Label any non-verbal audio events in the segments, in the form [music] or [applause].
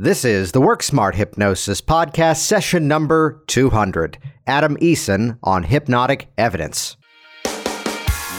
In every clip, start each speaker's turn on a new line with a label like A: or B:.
A: This is the Work Smart Hypnosis Podcast, session number 200. Adam Eason on hypnotic evidence.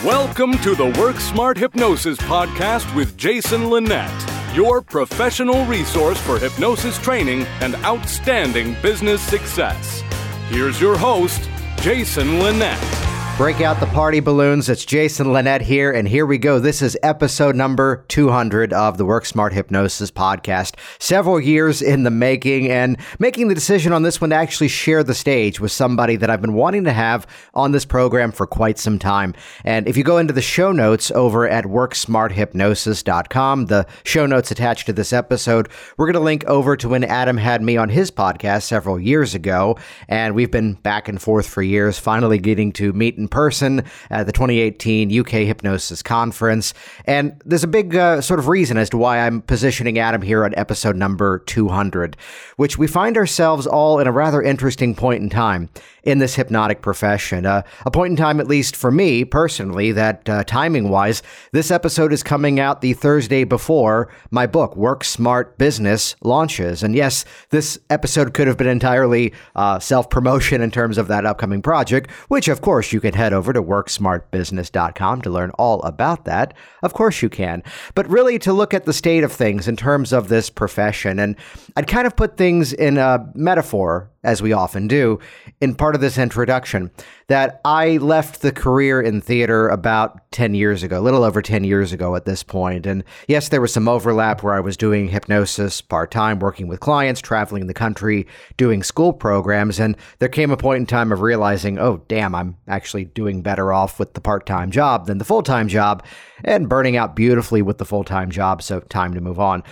B: Welcome to the Work Smart Hypnosis Podcast with Jason Linett, your professional resource for hypnosis training and outstanding business success. Here's your host, Jason Linett.
A: Break out the party balloons. It's Jason Linett here, and here we go. This is episode number 200 of the Work Smart Hypnosis podcast. Several years in the making, and making the decision on this one to actually share the stage with somebody that I've been wanting to have on this program for quite some time. And if you go into the show notes over at worksmarthypnosis.com, the show notes attached to this episode, we're going to link over to when Adam had me on his podcast several years ago. And we've been back and forth for years, finally getting to meet in person at the 2018 UK Hypnosis Conference. And there's a big uh, sort of reason as to why I'm positioning Adam here on episode number 200, which we find ourselves all in a rather interesting point in time in this hypnotic profession. Uh, a point in time, at least for me personally, that uh, timing wise, this episode is coming out the Thursday before my book, Work Smart Business, launches. And yes, this episode could have been entirely uh, self promotion in terms of that upcoming project, which of course you can head over to worksmartbusiness.com to learn all about that. Of course you can. But really to look at the state of things in terms of this profession. And I'd kind of put things in a metaphor as we often do, in part of this introduction, that I left the career in theater about 10 years ago, a little over 10 years ago at this point. And yes, there was some overlap where I was doing hypnosis part time, working with clients, traveling the country, doing school programs. And there came a point in time of realizing, oh, damn, I'm actually doing better off with the part time job than the full time job and burning out beautifully with the full time job. So, time to move on.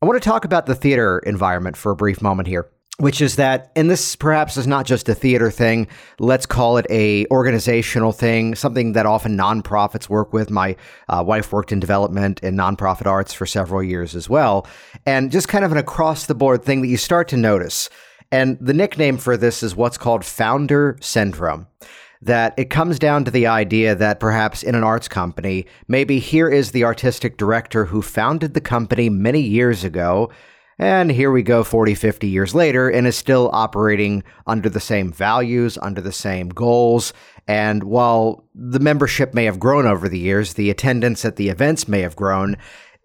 A: I want to talk about the theater environment for a brief moment here which is that and this perhaps is not just a theater thing let's call it a organizational thing something that often nonprofits work with. My uh, wife worked in development and nonprofit arts for several years as well. And just kind of an across the board thing that you start to notice. And the nickname for this is what's called founder syndrome that it comes down to the idea that perhaps in an arts company, maybe here is the artistic director who founded the company many years ago and here we go 40, 50 years later and is still operating under the same values, under the same goals. And while the membership may have grown over the years, the attendance at the events may have grown,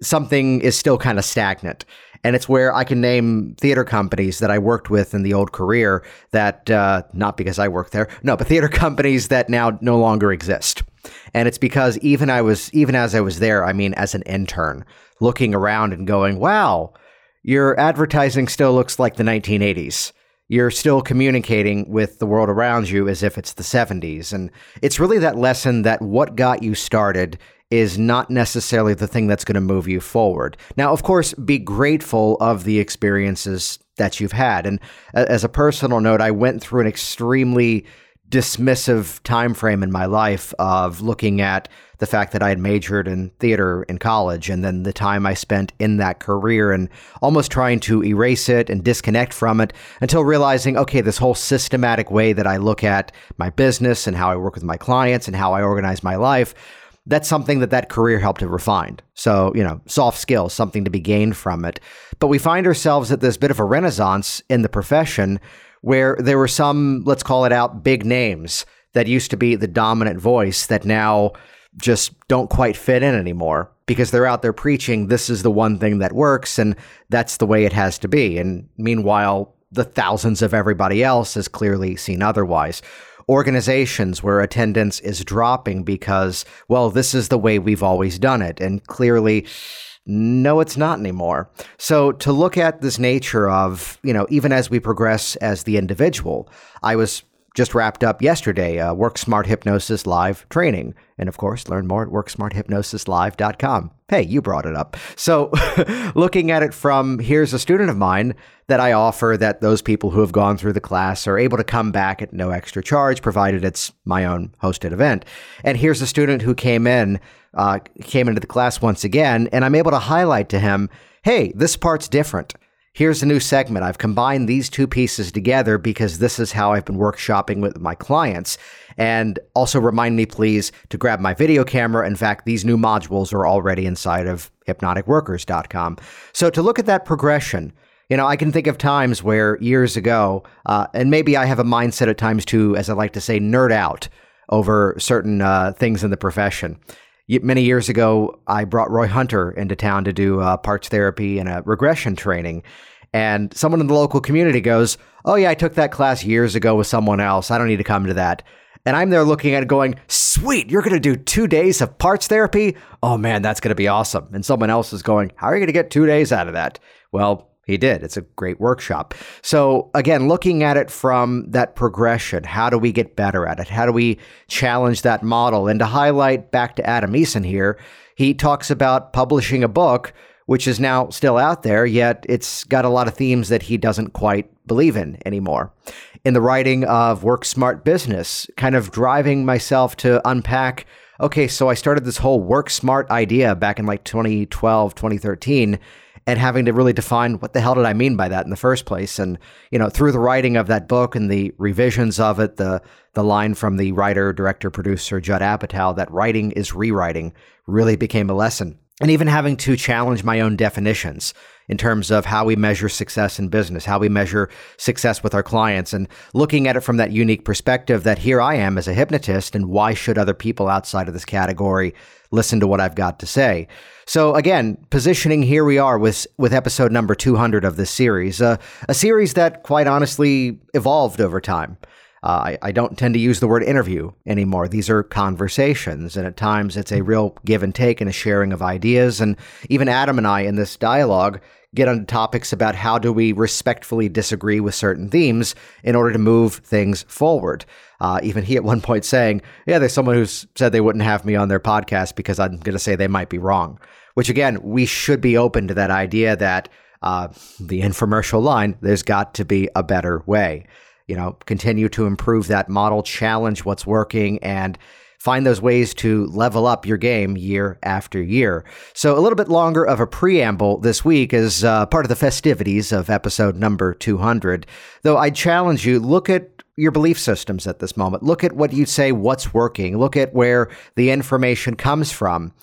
A: something is still kind of stagnant. And it's where I can name theater companies that I worked with in the old career that, uh, not because I worked there, no, but theater [laughs] companies that now no longer exist. And it's because even I was, even as I was there, I mean, as an intern, looking around and going, wow, your advertising still looks like the 1980s. You're still communicating with the world around you as if it's the 70s. And it's really that lesson that what got you started is not necessarily the thing that's going to move you forward. Now, of course, be grateful of the experiences that you've had. And as a personal note, I went through an extremely dismissive time frame in my life of looking at the fact that I had majored in theater in college and then the time I spent in that career and almost trying to erase it and disconnect from it until realizing, okay, this whole systematic way that I look at my business and how I work with my clients and how I organize my life, that's something that that career helped to refine. So, you know, soft skills, something to be gained from it. But we find ourselves at this bit of a renaissance in the profession where there were some, let's call it out, big names that used to be the dominant voice that now just don't quite fit in anymore because they're out there preaching this is the one thing that works and that's the way it has to be. And meanwhile, the thousands of everybody else has clearly seen otherwise. Organizations where attendance is dropping because, well, this is the way we've always done it. And clearly, no, it's not anymore. So to look at this nature of, you know, even as we progress as the individual, I was just wrapped up yesterday uh, Work Smart Hypnosis Live training. And of course, learn more at worksmarthypnosislive.com. Hey, you brought it up. So, [laughs] looking at it from here's a student of mine that I offer that those people who have gone through the class are able to come back at no extra charge, provided it's my own hosted event. And here's a student who came in, uh, came into the class once again, and I'm able to highlight to him, hey, this part's different here's a new segment. I've combined these two pieces together because this is how I've been workshopping with my clients. And also remind me, please, to grab my video camera. In fact, these new modules are already inside of hypnoticworkers.com. So to look at that progression, You know, I can think of times where years ago, uh, and maybe I have a mindset at times to, as I like to say, nerd out over certain uh, things in the profession. Many years ago, I brought Roy Hunter into town to do uh, parts therapy and a regression training. And someone in the local community goes, Oh, yeah, I took that class years ago with someone else. I don't need to come to that. And I'm there looking at it going, Sweet, you're going to do two days of parts therapy? Oh, man, that's going to be awesome. And someone else is going, How are you going to get two days out of that? Well, he did. It's a great workshop. So, again, looking at it from that progression, how do we get better at it? How do we challenge that model? And to highlight back to Adam Eason here, he talks about publishing a book, which is now still out there, yet it's got a lot of themes that he doesn't quite believe in anymore. In the writing of Work Smart Business, kind of driving myself to unpack okay, so I started this whole Work Smart idea back in like 2012, 2013 and having to really define what the hell did I mean by that in the first place. And you know, through the writing of that book and the revisions of it, the the line from the writer, director, producer Judd Apatow that writing is rewriting really became a lesson. And even having to challenge my own definitions in terms of how we measure success in business, how we measure success with our clients, and looking at it from that unique perspective that here I am as a hypnotist, and why should other people outside of this category listen to what I've got to say? So again, positioning here we are with with episode number 200 of this series, uh, a series that quite honestly evolved over time. Uh, I, I, don't tend to use the word interview anymore. These are conversations, and at times it's a real give and take and a sharing of ideas. And even Adam and I in this dialogue get on topics about how do we respectfully disagree with certain themes in order to move things forward. Uh, even he at one point saying, "Yeah, there's someone who's said they wouldn't have me on their podcast because I'm going to say they might be wrong." Which again, we should be open to that idea that uh, the infomercial line, there's got to be a better way. You know, continue to improve that model, challenge what's working, and find those ways to level up your game year after year. So, a little bit longer of a preamble this week is uh, part of the festivities of episode number 200. Though I challenge you, look at your belief systems at this moment. Look at what you say, what's working. Look at where the information comes from.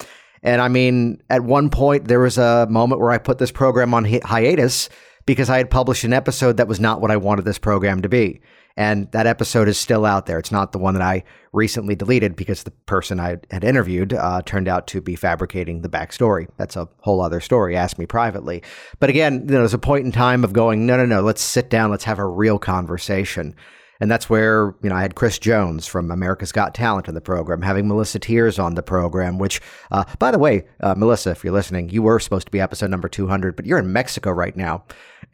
A: And I mean, at one point, there was a moment where I put this program on hi- hiatus because I had published an episode that was not what I wanted this program to be. And that episode is still out there. It's not the one that I recently deleted because the person I had interviewed uh, turned out to be fabricating the backstory. That's a whole other story. Ask me privately. But again, you know, there's a point in time of going, no, no, no, let's sit down, let's have a real conversation. And that's where, you know, I had Chris Jones from America's Got Talent in the program, having Melissa Tiers on the program, which, uh, by the way, uh, Melissa, if you're listening, you were supposed to be episode number 200, but you're in Mexico right now.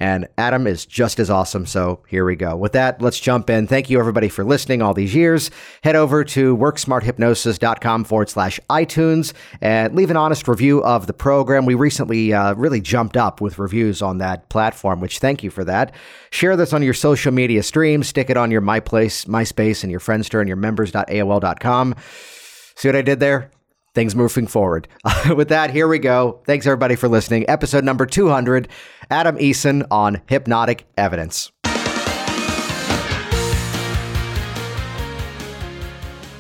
A: And Adam is just as awesome. So here we go. With that, let's jump in. Thank you, everybody, for listening all these years. Head over to worksmarthypnosis.com forward slash iTunes and leave an honest review of the program. We recently uh, really jumped up with reviews on that platform, which thank you for that. Share this on your social media streams, stick it on your MyPlace, MySpace, and your Friendster and your members.aol.com. See what I did there? Things moving forward. [laughs] with that, here we go. Thanks everybody for listening. Episode number 200 Adam Eason on hypnotic evidence.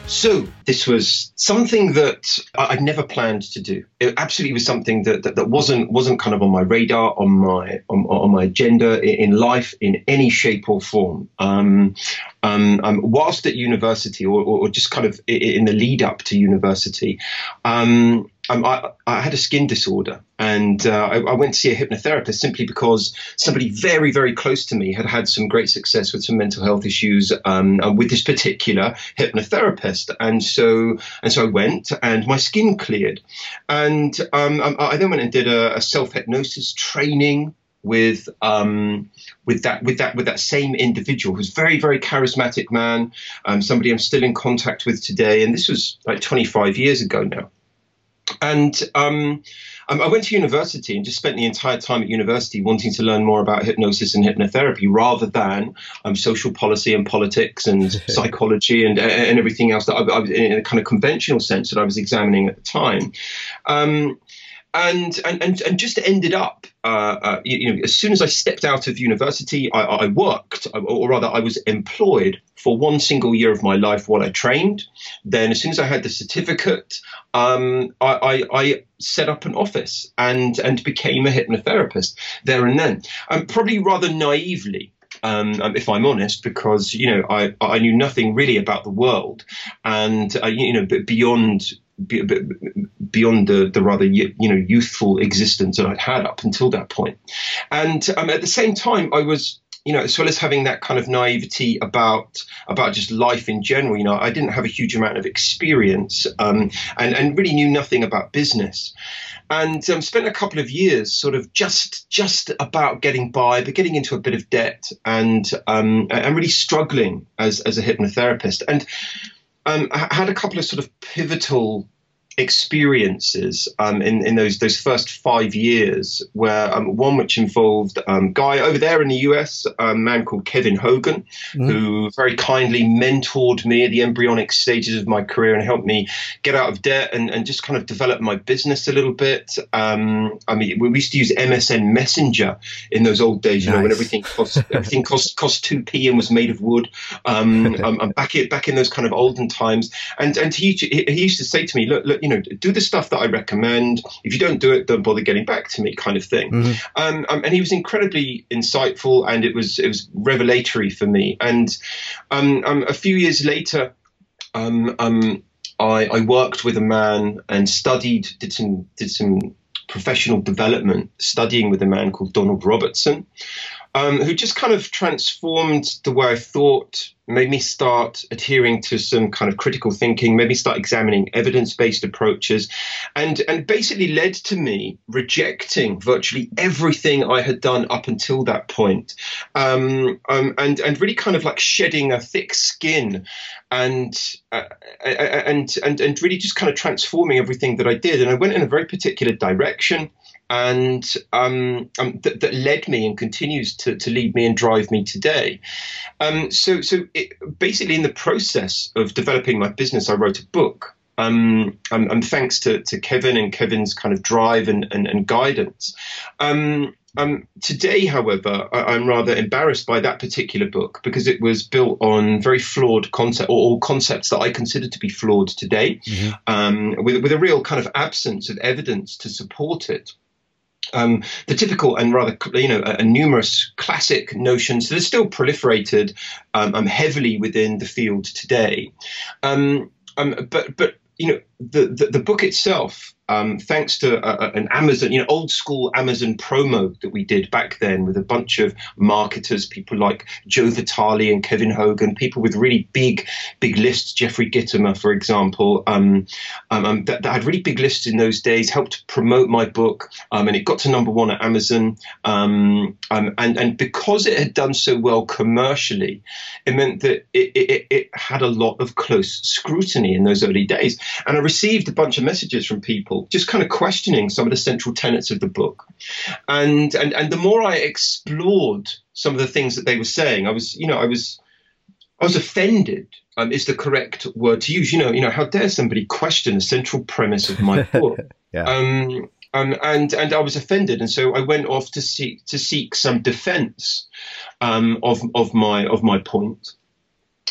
C: So this was something that I'd never planned to do. It absolutely was something that, that, that wasn't wasn't kind of on my radar, on my on, on my agenda in life in any shape or form. Um, um, um, whilst at university, or, or, just kind of in the lead up to university, um, um, I, I, had a skin disorder and uh, I, I, went to see a hypnotherapist simply because somebody very, very close to me had had some great success with some mental health issues um, uh, with this particular hypnotherapist. And so, and so I went and my skin cleared. And um, um I then went and did a, a self hypnosis training with um, with that with that with that same individual who's very very charismatic man, um, somebody I'm still in contact with today, and this was like 25 years ago now. And um, I went to university and just spent the entire time at university wanting to learn more about hypnosis and hypnotherapy rather than um, social policy and politics and [laughs] psychology and, and everything else that I, I, was in a kind of conventional sense that I was examining at the time. Um, and and and, and just ended up, uh, uh, you, know, as soon as I stepped out of university, I, I, worked, or rather, I was employed for one single year of my life while I trained. Then, as soon as I had the certificate, um, I, I, I, set up an office and and became a hypnotherapist there and then. Um, probably rather naively, um, um, if I'm honest, because you know I I knew nothing really about the world, and uh, you know beyond beyond the, the rather you know youthful existence that I'd had up until that point. And um, at the same time, I was you know, as well as having that kind of naivety about about just life in general, you know, I didn't have a huge amount of experience um, and and really knew nothing about business, and um, spent a couple of years sort of just just about getting by, but getting into a bit of debt and um, and really struggling as as a hypnotherapist and um, had a couple of sort of pivotal experiences um, in, in those those first five years, where um, one which involved um, guy over there in the US, a man called Kevin Hogan, mm-hmm. who very kindly mentored me at the embryonic stages of my career and helped me get out of debt and, and just kind of develop my business a little bit. Um, I mean, we used to use MSN Messenger in those old days, you nice. know, when everything cost everything cost cost two p and was made of wood. Um, I'm [laughs] back in back in those kind of olden times, and and he he used to say to me, look look you know, do the stuff that I recommend. If you don't do it, don't bother getting back to me, kind of thing. Mm-hmm. Um, um, and he was incredibly insightful, and it was it was revelatory for me. And um, um a few years later, um, um, I, I worked with a man and studied, did some did some professional development, studying with a man called Donald Robertson um, who just kind of transformed the way I thought, made me start adhering to some kind of critical thinking, made me start examining evidence-based approaches, and and basically led to me rejecting virtually everything I had done up until that point, um, um, and and really kind of like shedding a thick skin, and uh, and and and really just kind of transforming everything that I did, and I went in a very particular direction and um, um, that, that, led me and continues to, to lead me and drive me today. Um, so, so it, basically, in the process of developing my business, I wrote a book. Um, and, and, thanks to, to Kevin and Kevin's kind of drive and, and, and guidance. Um, um, today, however, I, am rather embarrassed by that particular book because it was built on very flawed concept or, or concepts that I consider to be flawed today, mm-hmm. um, with, with a real kind of absence of evidence to support it um, the typical and rather you know a, numerous classic notions that are still proliferated um, um, heavily within the field today. Um, um, but but you know the, the, the book itself um, thanks to a, a, an Amazon, you know, old school Amazon promo that we did back then with a bunch of marketers, people like Joe Vitale and Kevin Hogan, people with really big, big lists. Jeffrey Gitomer, for example, um, um, um, that, that, had really big lists in those days, helped promote my book, um, and it got to number one at Amazon. Um, and and because it had done so well commercially, it meant that it, it, it had a lot of close scrutiny in those early days. And I received a bunch of messages from people just kind of questioning some of the central tenets of the book. And and and the more I explored some of the things that they were saying, I was, you know, I was I was offended. Um, is the correct word to use? You know, you know, how dare somebody question the central premise of my [laughs] book? yeah. Um, um, and and I was offended, and so I went off to seek to seek some defence um, of of my of my point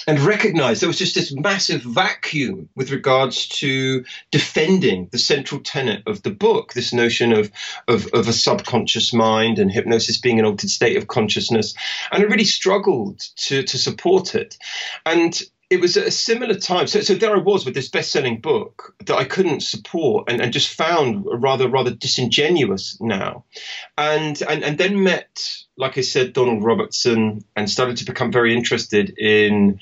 C: and recognized there was just this massive vacuum with regards to defending the central tenet of the book, this notion of, of, of, a subconscious mind and hypnosis being an altered state of consciousness. And I really struggled to, to support it. And it was at a similar time. So, so there I was with this best-selling book that I couldn't support, and, and just found rather rather disingenuous now, and and and then met, like I said, Donald Robertson, and started to become very interested in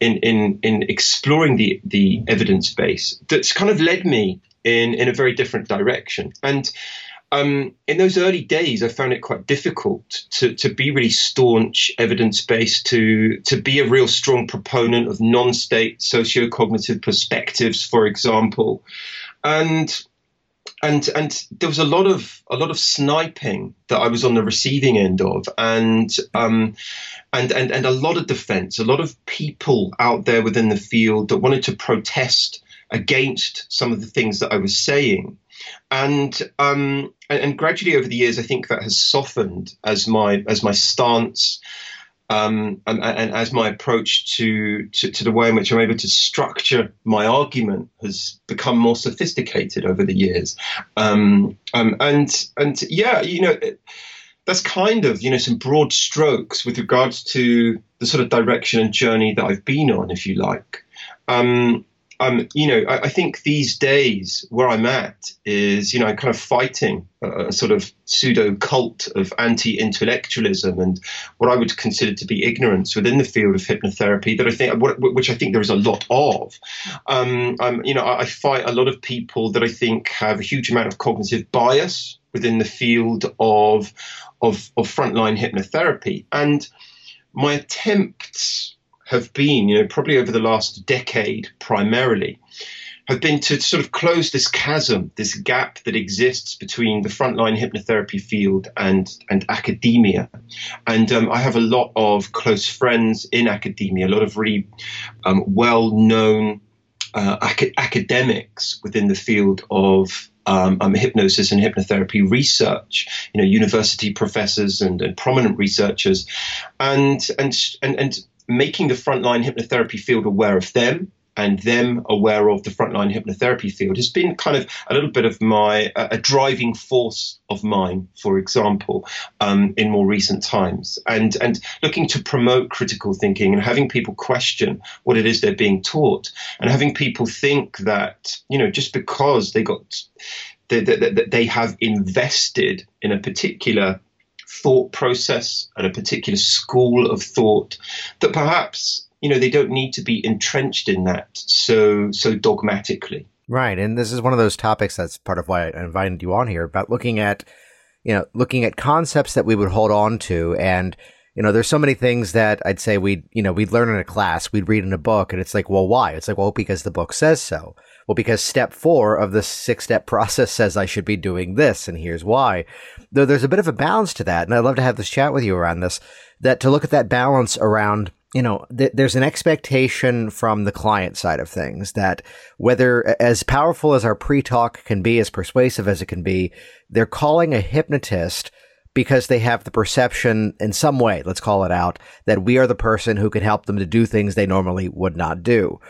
C: in in in exploring the the evidence base. That's kind of led me in in a very different direction, and um, in those early days, I found it quite difficult to, to be really staunch, evidence based, to to be a real strong proponent of non-state socio-cognitive perspectives, for example, and and and there was a lot of a lot of sniping that I was on the receiving end of, and um, and and and a lot of defence, a lot of people out there within the field that wanted to protest against some of the things that I was saying. And um, and, gradually over the years, I think that has softened as my as my stance. Um, and, and, as my approach to, to, to the way in which I'm able to structure my argument has become more sophisticated over the years, um, um and and yeah, you know, that's kind of you know some broad strokes with regards to the sort of direction and journey that I've been on, if you like. Um, um, you know, I, I, think these days where I'm at is, you know, kind of fighting a, a sort of pseudo cult of anti intellectualism and what I would consider to be ignorance within the field of hypnotherapy that I think, which I think there is a lot of. Um, you know, I, I fight a lot of people that I think have a huge amount of cognitive bias within the field of, of, of frontline hypnotherapy. And my attempts have been, you know, probably over the last decade primarily, have been to sort of close this chasm, this gap that exists between the frontline hypnotherapy field and and academia. And um, I have a lot of close friends in academia, a lot of really um, well-known uh, ac- academics within the field of um, um, hypnosis and hypnotherapy research, you know, university professors and, and prominent researchers, and and and and making the frontline hypnotherapy field aware of them and them aware of the frontline hypnotherapy field has been kind of a little bit of my a driving force of mine, for example, um, in more recent times, and and looking to promote critical thinking and having people question what it is they're being taught, and having people think that you know just because they got that they, they have invested in a particular thought process and a particular school of thought that perhaps you know they don't need to be entrenched in that so so dogmatically.
A: Right and this is one of those topics that's part of why i invited you on here about looking at you know looking at concepts that we would hold on to and you know there's so many things that i'd say we'd you know we'd learn in a class we'd read in a book and it's like well why? It's like well because the book says so well, because step four of the six step process says I should be doing this, and here's why. Though there's a bit of a balance to that, and I'd love to have this chat with you around this, that to look at that balance around you know, th- there's an expectation from the client side of things that whether as powerful as our pre-talk can be, as persuasive as it can be, they're calling a hypnotist because they have the perception in some way, let's call it out, that we are the person who can help them to do things they normally would not do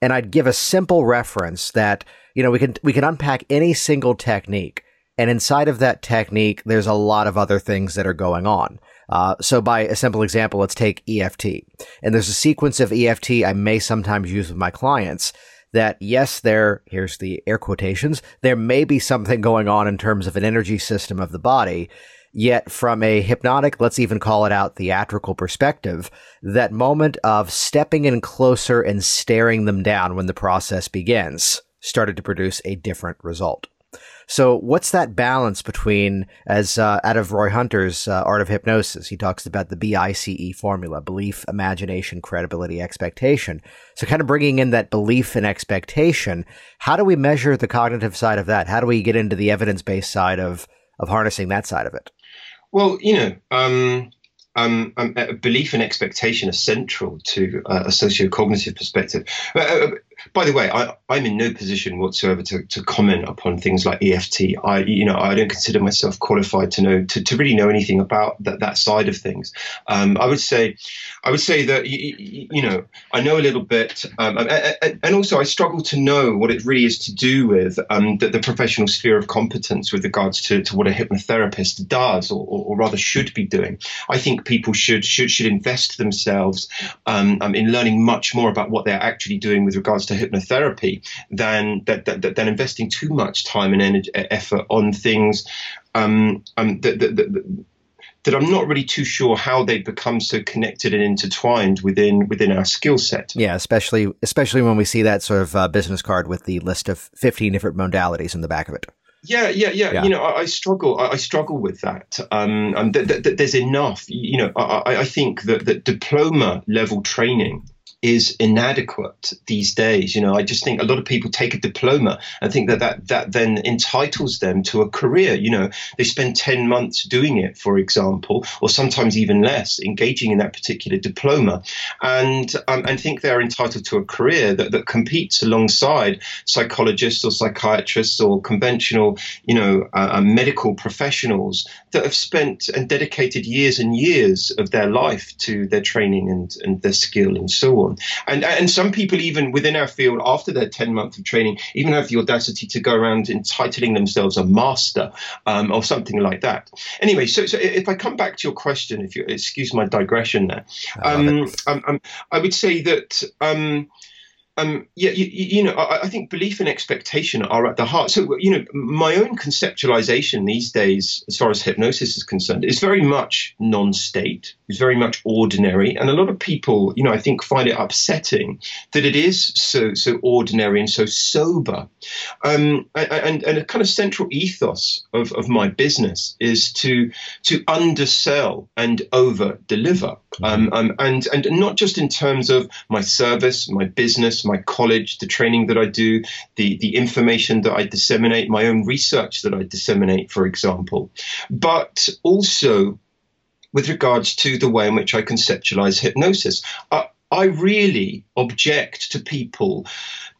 A: and I'd give a simple reference that, you know, we can, we can unpack any single technique. And inside of that technique, there's a lot of other things that are going on. Uh, so by a simple example, let's take EFT. And there's a sequence of EFT I may sometimes use with my clients that yes, there, here's the air quotations, there may be something going on in terms of an energy system of the body Yet, from a hypnotic, let's even call it out theatrical perspective, that moment of stepping in closer and staring them down when the process begins started to produce a different result. So, what's that balance between, as uh, out of Roy Hunter's uh, Art of Hypnosis, he talks about the BICE formula belief, imagination, credibility, expectation. So, kind of bringing in that belief and expectation, how do we measure the cognitive side of that? How do we get into the evidence based side of, of harnessing that side of it?
C: Well, you know, um, um, um, belief and expectation are central to uh, a socio-cognitive perspective. Uh, uh by the way, I, am in no position whatsoever to, to, comment upon things like EFT. I, you know, I don't consider myself qualified to know to, to really know anything about that, that side of things. Um, I would say, I would say that you, you know, I know a little bit, um, and also I struggle to know what it really is to do with um, the, the, professional sphere of competence with regards to, to what a hypnotherapist does, or, or, or, rather should be doing. I think people should should should invest themselves um, um, in learning much more about what they're actually doing with regards to hypnotherapy than that, that, than investing too much time and energy, effort on things um, um, that, that, that, that I'm not really too sure how they become so connected and intertwined within within our skill set.
A: Yeah, especially especially when we see that sort of uh, business card with the list of 15 different modalities in the back of it.
C: Yeah, yeah, yeah. yeah. You know, I, I struggle. I, I, struggle with that. Um, and th- th- th- there's enough. You know, I, I think that that diploma level training is inadequate these days. You know, I just think a lot of people take a diploma and think that that, that then entitles them to a career. You know, they spend 10 months doing it, for example, or sometimes even less, engaging in that particular diploma, and, um, and think they're entitled to a career that, that competes alongside psychologists or psychiatrists or conventional, you know, uh, uh medical professionals that have spent and dedicated years and years of their life to their training and, and their skill and so on. And, and some people, even within our field, after their 10 months of training, even have the audacity to go around entitling themselves a master um, or something like that. Anyway, so, so if I come back to your question, if you excuse my digression there, um, um, um, I would say that. Um, yeah, you, you know, I, I, think belief and expectation are at the heart. So, you know, my own conceptualization these days, as far as hypnosis is concerned, is very much non-state. It's very much ordinary, and a lot of people, you know, I think find it upsetting that it is so so ordinary and so sober. Um, and and a kind of central ethos of, of my business is to to undersell and over deliver, um, um, and and not just in terms of my service, my business my college, the training that I do, the, the information that I disseminate, my own research that I disseminate, for example, but also with regards to the way in which I conceptualize hypnosis. Uh, I really object to people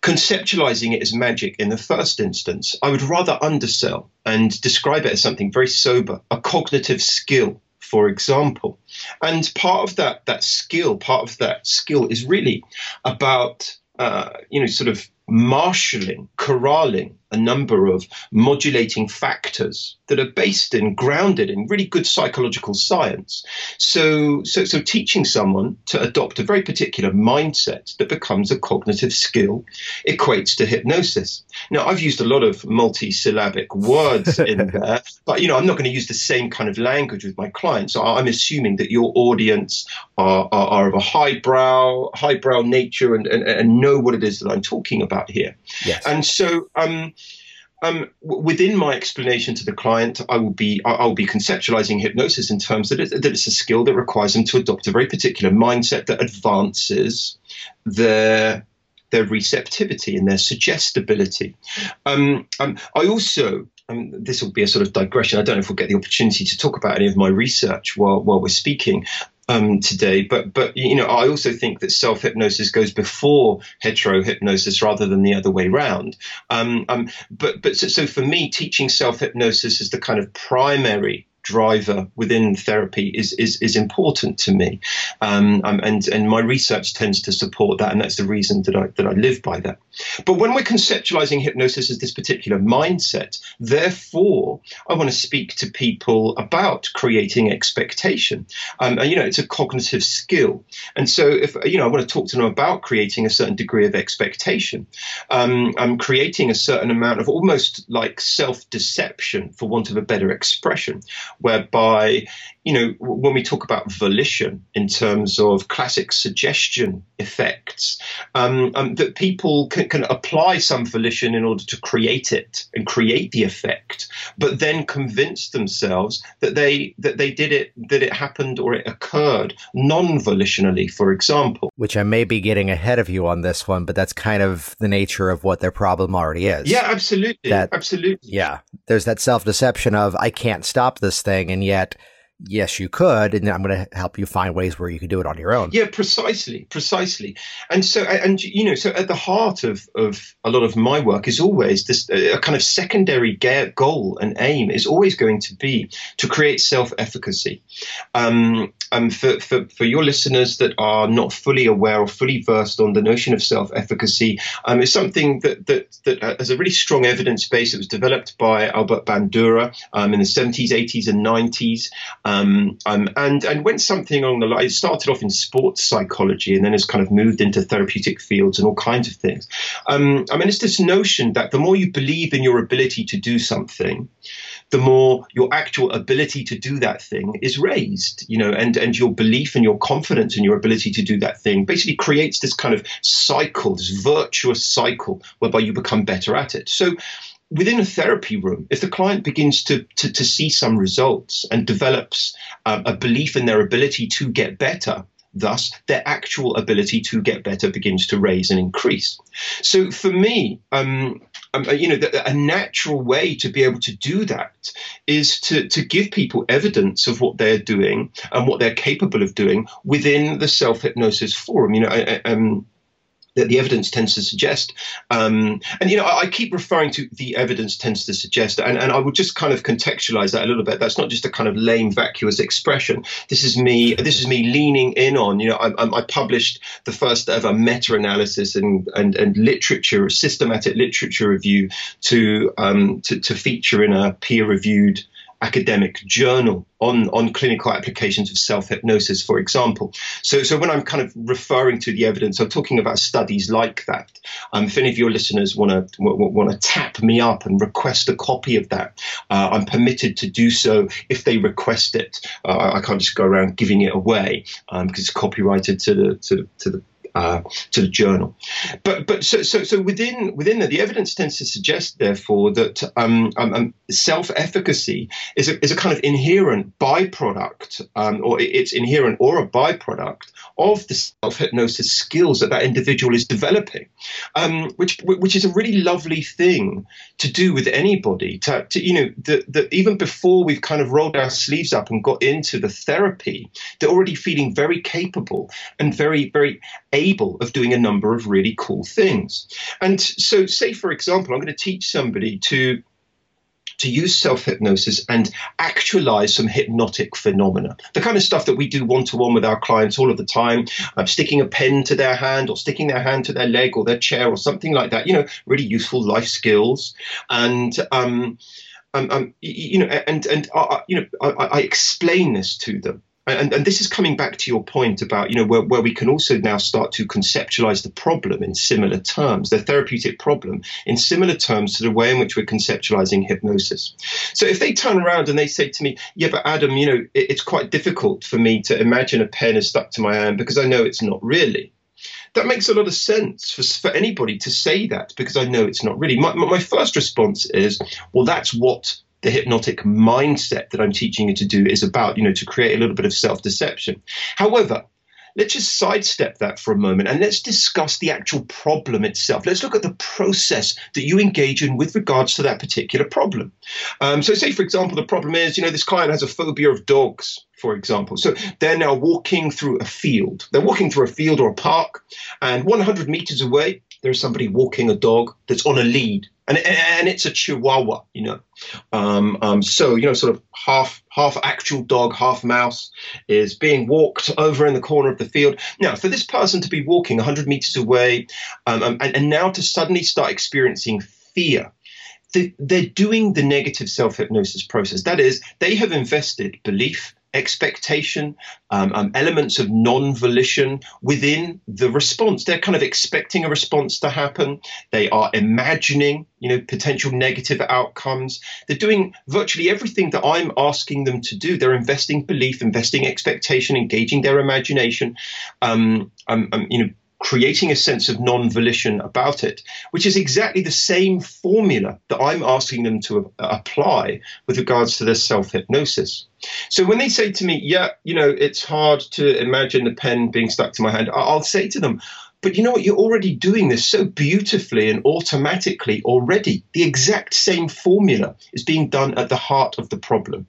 C: conceptualizing it as magic in the first instance. I would rather undersell and describe it as something very sober, a cognitive skill, for example. And part of that that skill, part of that skill is really about uh, you know, sort of marshalling, corralling a number of modulating factors that are based in, grounded in really good psychological science. So, so, so teaching someone to adopt a very particular mindset that becomes a cognitive skill equates to hypnosis. Now, I've used a lot of multi-syllabic words [laughs] in there, but you know, I'm not going to use the same kind of language with my clients. So I'm assuming that your audience are, are, are of a highbrow, highbrow nature and, and, and know what it is that I'm talking about here. Yes. And so, um, um, within my explanation to the client, I will be I will be conceptualizing hypnosis in terms that, it, that it's a skill that requires them to adopt a very particular mindset that advances their their receptivity and their suggestibility. Um, um, I also um, this will be a sort of digression. I don't know if we'll get the opportunity to talk about any of my research while while we're speaking um, today. But but you know, I also think that self hypnosis goes before hetero hypnosis rather than the other way round. Um, um, but but so, so for me, teaching self hypnosis is the kind of primary driver within therapy is is, is important to me, um, um, and and my research tends to support that, and that's the reason that I that I live by that. But when we're conceptualizing hypnosis as this particular mindset, therefore, I want to speak to people about creating expectation. Um, and, you know, it's a cognitive skill, and so if you know, I want to talk to them about creating a certain degree of expectation. Um, I'm creating a certain amount of almost like self-deception, for want of a better expression, whereby, you know, when we talk about volition in terms of classic suggestion effects, um, um, that people can, can apply some volition in order to create it and create the effect, but then convince themselves that they that they did it, that it happened or it occurred non-volitionally, for example.
A: Which I may be getting ahead of you on this one, but that's kind of the nature of what their problem already is.
C: Yeah, absolutely. That, absolutely.
A: Yeah. There's that self-deception of I can't stop this thing, and yet yes, you could, and I'm going to help you find ways where you can do it on your own.
C: Yeah, precisely, precisely. And so, and you know, so at the heart of of a lot of my work is always this a kind of secondary goal and aim is always going to be to create self efficacy. Um, um, for, for, for your listeners that are not fully aware or fully versed on the notion of self efficacy, um, it's something that, that, that has a really strong evidence base. It was developed by Albert Bandura um, in the 70s, 80s, and 90s. Um, um, and and went something along the line. It started off in sports psychology and then has kind of moved into therapeutic fields and all kinds of things. Um, I mean, it's this notion that the more you believe in your ability to do something, the more your actual ability to do that thing is raised, you know, and, and your belief and your confidence in your ability to do that thing basically creates this kind of cycle, this virtuous cycle whereby you become better at it. So within a therapy room, if the client begins to, to, to see some results and develops um, a belief in their ability to get better, thus their actual ability to get better begins to raise and increase. So for me, um, um, uh, you know, the, a natural way to be able to do that is to, to give people evidence of what they're doing and what they're capable of doing within the self hypnosis forum. You know, I, I, um, that the evidence tends to suggest. Um, and, you know, I, I, keep referring to the evidence tends to suggest, and, and I would just kind of contextualize that a little bit. That's not just a kind of lame, vacuous expression. This is me, this is me leaning in on, you know, I, I published the first ever meta-analysis and, and, and literature, systematic literature review to, um, to, to feature in a peer-reviewed academic journal on, on clinical applications of self hypnosis, for example. So, so when I'm kind of referring to the evidence, I'm talking about studies like that. Um, if any of your listeners want to want to tap me up and request a copy of that, uh, I'm permitted to do so if they request it. Uh, I can't just go around giving it away um, because it's copyrighted to the to, to the uh, to the journal. But but so so so within within that, the evidence tends to suggest, therefore, that um, um, um self efficacy is a is a kind of inherent byproduct, um, or it's inherent or a byproduct of the self hypnosis skills that that individual is developing, um, which which is a really lovely thing to do with anybody. To, to you know that even before we've kind of rolled our sleeves up and got into the therapy, they're already feeling very capable and very very able of doing a number of really cool things. And so, say for example, I'm going to teach somebody to to use self hypnosis and actualize some hypnotic phenomena. The kind of stuff that we do one to one with our clients all of the time, um, sticking a pen to their hand or sticking their hand to their leg or their chair or something like that, you know, really useful life skills. And, um, um, um you know, and, and, uh, uh you know, I, I explain this to them and, and, this is coming back to your point about you know where, where we can also now start to conceptualize the problem in similar terms the therapeutic problem in similar terms to the way in which we're conceptualizing hypnosis so if they turn around and they say to me yeah but adam you know it, it's quite difficult for me to imagine a pen is stuck to my hand because i know it's not really that makes a lot of sense for, for anybody to say that because I know it's not really. My, my first response is, well, that's what the hypnotic mindset that I'm teaching you to do is about, you know, to create a little bit of self deception. However, let's just sidestep that for a moment and let's discuss the actual problem itself. Let's look at the process that you engage in with regards to that particular problem. Um, so, say, for example, the problem is, you know, this client has a phobia of dogs for example. So they're now walking through a field. They're walking through a field or a park, and 100 meters away, there's somebody walking a dog that's on a lead and and it's a Chihuahua, you know. Um, um, so you know, sort of half half actual dog, half mouse, is being walked over in the corner of the field. Now, for this person to be walking 100 meters away, um, um, and, and now to suddenly start experiencing fear. They're doing the negative self hypnosis process. That is, they have invested belief, expectation, um, um, elements of non volition within the response. They're kind of expecting a response to happen. They are imagining, you know, potential negative outcomes. They're doing virtually everything that I'm asking them to do. They're investing belief, investing expectation, engaging their imagination, um, um, um you know, creating a sense of non volition about it, which is exactly the same formula that I'm asking them to uh, apply with regards to their self hypnosis. So when they say to me, yeah, you know, it's hard to imagine the pen being stuck to my hand, I'll say to them, but you know what? You're already doing this so beautifully and automatically already. The exact same formula is being done at the heart of the problem.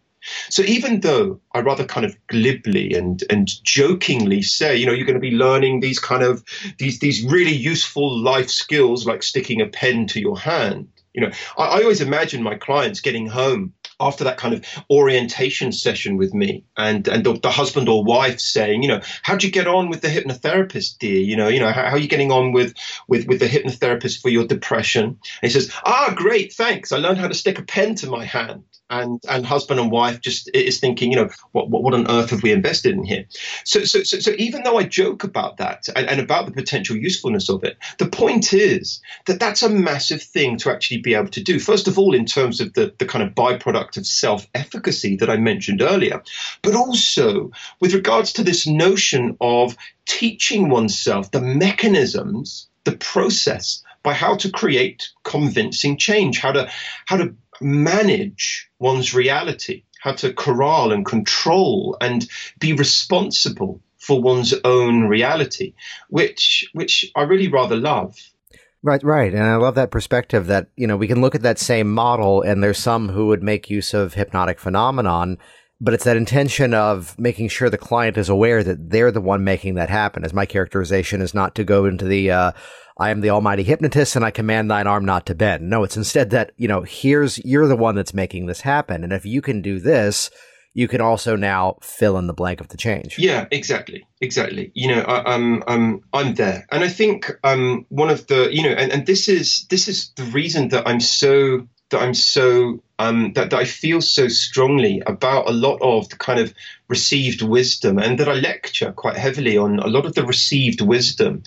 C: So even though I rather kind of glibly and and jokingly say, you know, you're going to be learning these kind of these these really useful life skills like sticking a pen to your hand. You know, I, I always imagine my clients getting home after that kind of orientation session with me and and the, the, husband or wife saying you know how'd you get on with the hypnotherapist dear? You know you know how, how, are you getting on with with with the hypnotherapist for your depression? And he says ah great thanks. I learned how to stick a pen to my hand and and husband and wife just is thinking, you know, what what, what on earth have we invested in here? So so so, so even though I joke about that and, and about the potential usefulness of it, the point is that that's a massive thing to actually be able to do. First of all, in terms of the the kind of byproduct of self-efficacy that I mentioned earlier, but also with regards to this notion of teaching oneself the mechanisms, the process by how to create convincing change, how to how to manage one's reality, how to corral and control and be responsible for one's own reality, which which I really rather love.
A: Right, right. And I love that perspective that, you know, we can look at that same model and there's some who would make use of hypnotic phenomenon, but it's that intention of making sure the client is aware that they're the one making that happen. As my characterization is not to go into the, uh, I am the almighty hypnotist and I command thine arm not to bend. No, it's instead that, you know, here's, you're the one that's making this happen. And if you can do this, you can also now fill in the blank of the change.
C: Yeah, exactly, exactly. You know, I, am I'm, I'm I'm there, and I think um one of the you know, and, and this is this is the reason that I'm so that I'm so um, that, that I feel so strongly about a lot of the kind of received wisdom, and that I lecture quite heavily on a lot of the received wisdom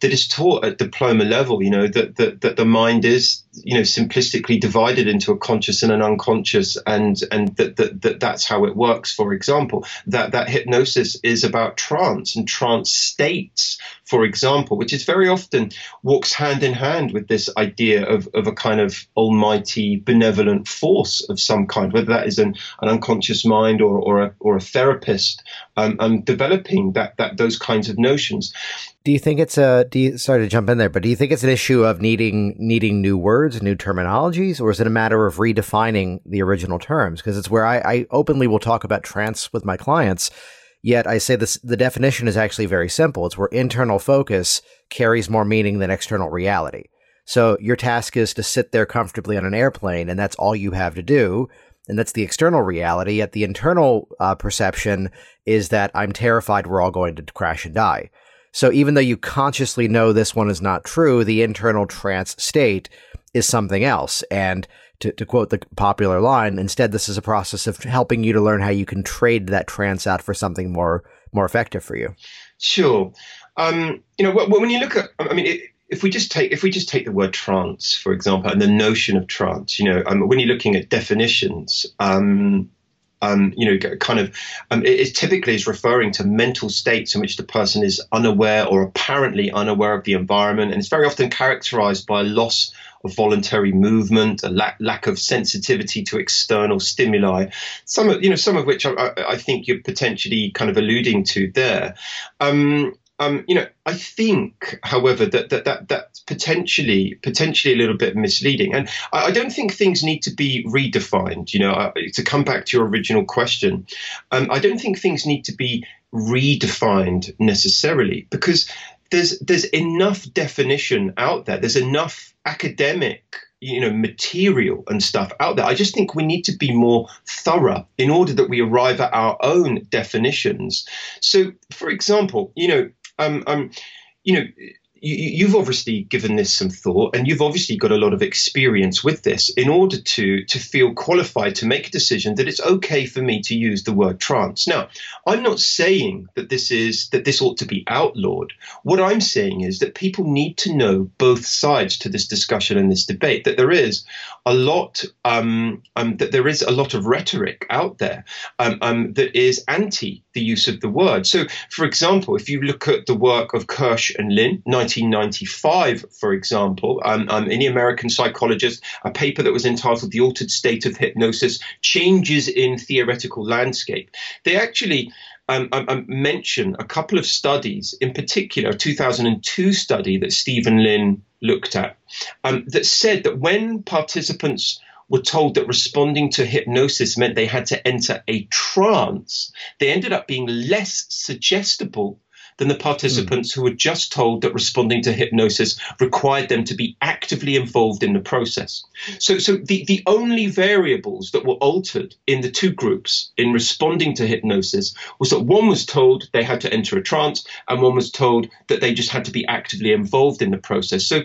C: that is taught at diploma level. You know that that, that the mind is you know simplistically divided into a conscious and an unconscious, and and that, that that that's how it works. For example, that that hypnosis is about trance and trance states, for example, which is very often walks hand in hand with this idea of of a kind of almighty benevolent force of some kind, whether that is an, an unconscious mind or or a or a therapist um, um, developing that that those kinds of notions.
A: Do you think it's a? Do you, sorry to jump in there, but do you think it's an issue of needing needing new words, new terminologies, or is it a matter of redefining the original terms? Because it's where I, I openly will talk about trance with my clients. Yet I say this: the definition is actually very simple. It's where internal focus carries more meaning than external reality. So your task is to sit there comfortably on an airplane, and that's all you have to do. And that's the external reality. Yet the internal uh, perception is that I'm terrified we're all going to crash and die. So even though you consciously know this one is not true, the internal trance state is something else. And to, to quote the popular line, instead, this is a process of helping you to learn how you can trade that trance out for something more more effective for you.
C: Sure. Um, you know, when you look at, I mean, it, if we just take if we just take the word trance, for example, and the notion of trance, you know, um, when you're looking at definitions, um, um, you know, kind of, um, it, it, typically is referring to mental states in which the person is unaware or apparently unaware of the environment, and it's very often characterized by a loss of voluntary movement, a lack, lack of sensitivity to external stimuli. Some of, you know, some of which I, I think you're potentially kind of alluding to there. Um, um, you know, I think, however, that that that that's potentially potentially a little bit misleading, and I, I don't think things need to be redefined. You know, uh, to come back to your original question, um, I don't think things need to be redefined necessarily because there's there's enough definition out there. There's enough academic you know material and stuff out there i just think we need to be more thorough in order that we arrive at our own definitions so for example you know um, um, you know, you, have obviously given this some thought and you've obviously got a lot of experience with this in order to to feel qualified to make a decision that it's okay for me to use the word trance. Now i'm not saying that this is that this ought to be outlawed. What i'm saying is that people need to know both sides to this discussion and this debate that there is a lot um, um, that there is a lot of rhetoric out there um, um that is anti the use of the word. So for example if you look at the work of kirsch and Lynn 1995, for example, um, um, in the American Psychologist, a paper that was entitled The Altered State of Hypnosis Changes in Theoretical Landscape. They actually um, um, um mention a couple of studies, in particular, a 2002 study that Steven Lynn looked at, um, that said that when participants were told that responding to hypnosis meant they had to enter a trance, they ended up being less suggestible than the participants mm. who were just told that responding to hypnosis required them to be actively involved in the process. So, so the, the only variables that were altered in the two groups in responding to hypnosis was that one was told they had to enter a trance and one was told that they just had to be actively involved in the process. So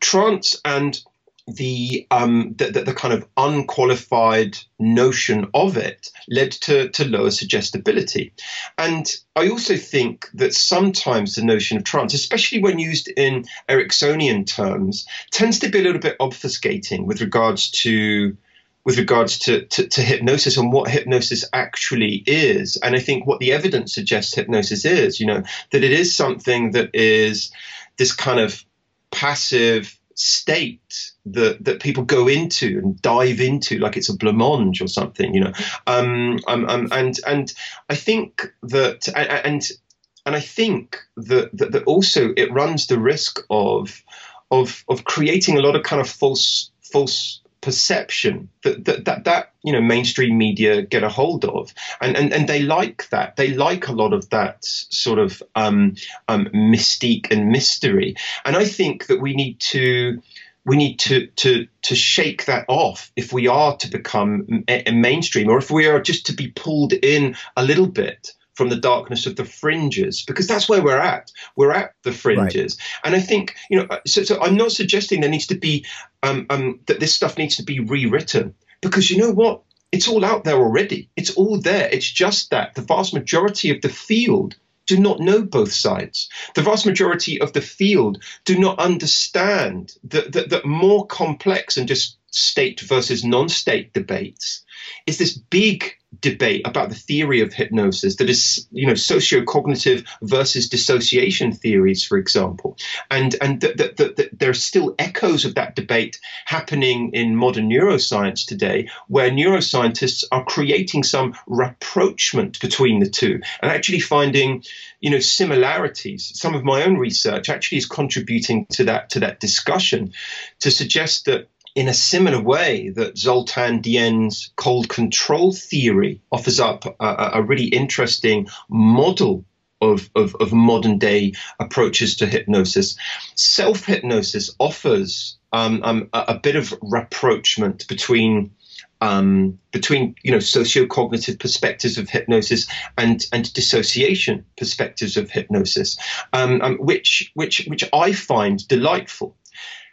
C: trance and the, um, the, the, the, kind of unqualified notion of it led to, to lower suggestibility. And I also think that sometimes the notion of trance, especially when used in Ericksonian terms, tends to be a little bit obfuscating with regards to with regards to, to, to, hypnosis and what hypnosis actually is. And I think what the evidence suggests hypnosis is, you know, that it is something that is this kind of passive state that that people go into and dive into like it's a blancmange or something you know? Um, um, um and and i think that and and I think that, that, that also it runs the risk of of of creating a lot of kind of false false perception that that, that that you know mainstream media get a hold of. And and, and they like that. They like a lot of that sort of um, um, mystique and mystery. And i think that we need to we need to to to shake that off if we are to become a, a mainstream or if we are just to be pulled in a little bit from the darkness of the fringes because that's where we're at. We're at the fringes, right. and I think you know. So, so, I'm not suggesting there needs to be um, um, that this stuff needs to be rewritten because you know what? It's all out there already. It's all there. It's just that the vast majority of the field do not know both sides. The vast majority of the field do not understand that, that, that more complex and just state versus non-state debates is this big debate about the theory of hypnosis that is you know socio-cognitive versus dissociation theories for example. And and that the, the, the, there are still echoes of that debate happening in modern neuroscience today where neuroscientists are creating some rapprochement between the two and actually finding you know similarities. Some of my own research actually is contributing to that to that discussion to suggest that in a similar way that Zoltan Dienes' cold control theory offers up a, a really interesting model of, of, of, modern day approaches to hypnosis. Self hypnosis offers um, um, a, a, bit of rapprochement between. Um, between you know socio-cognitive perspectives of hypnosis and and dissociation perspectives of hypnosis, um, um, which which which I find delightful.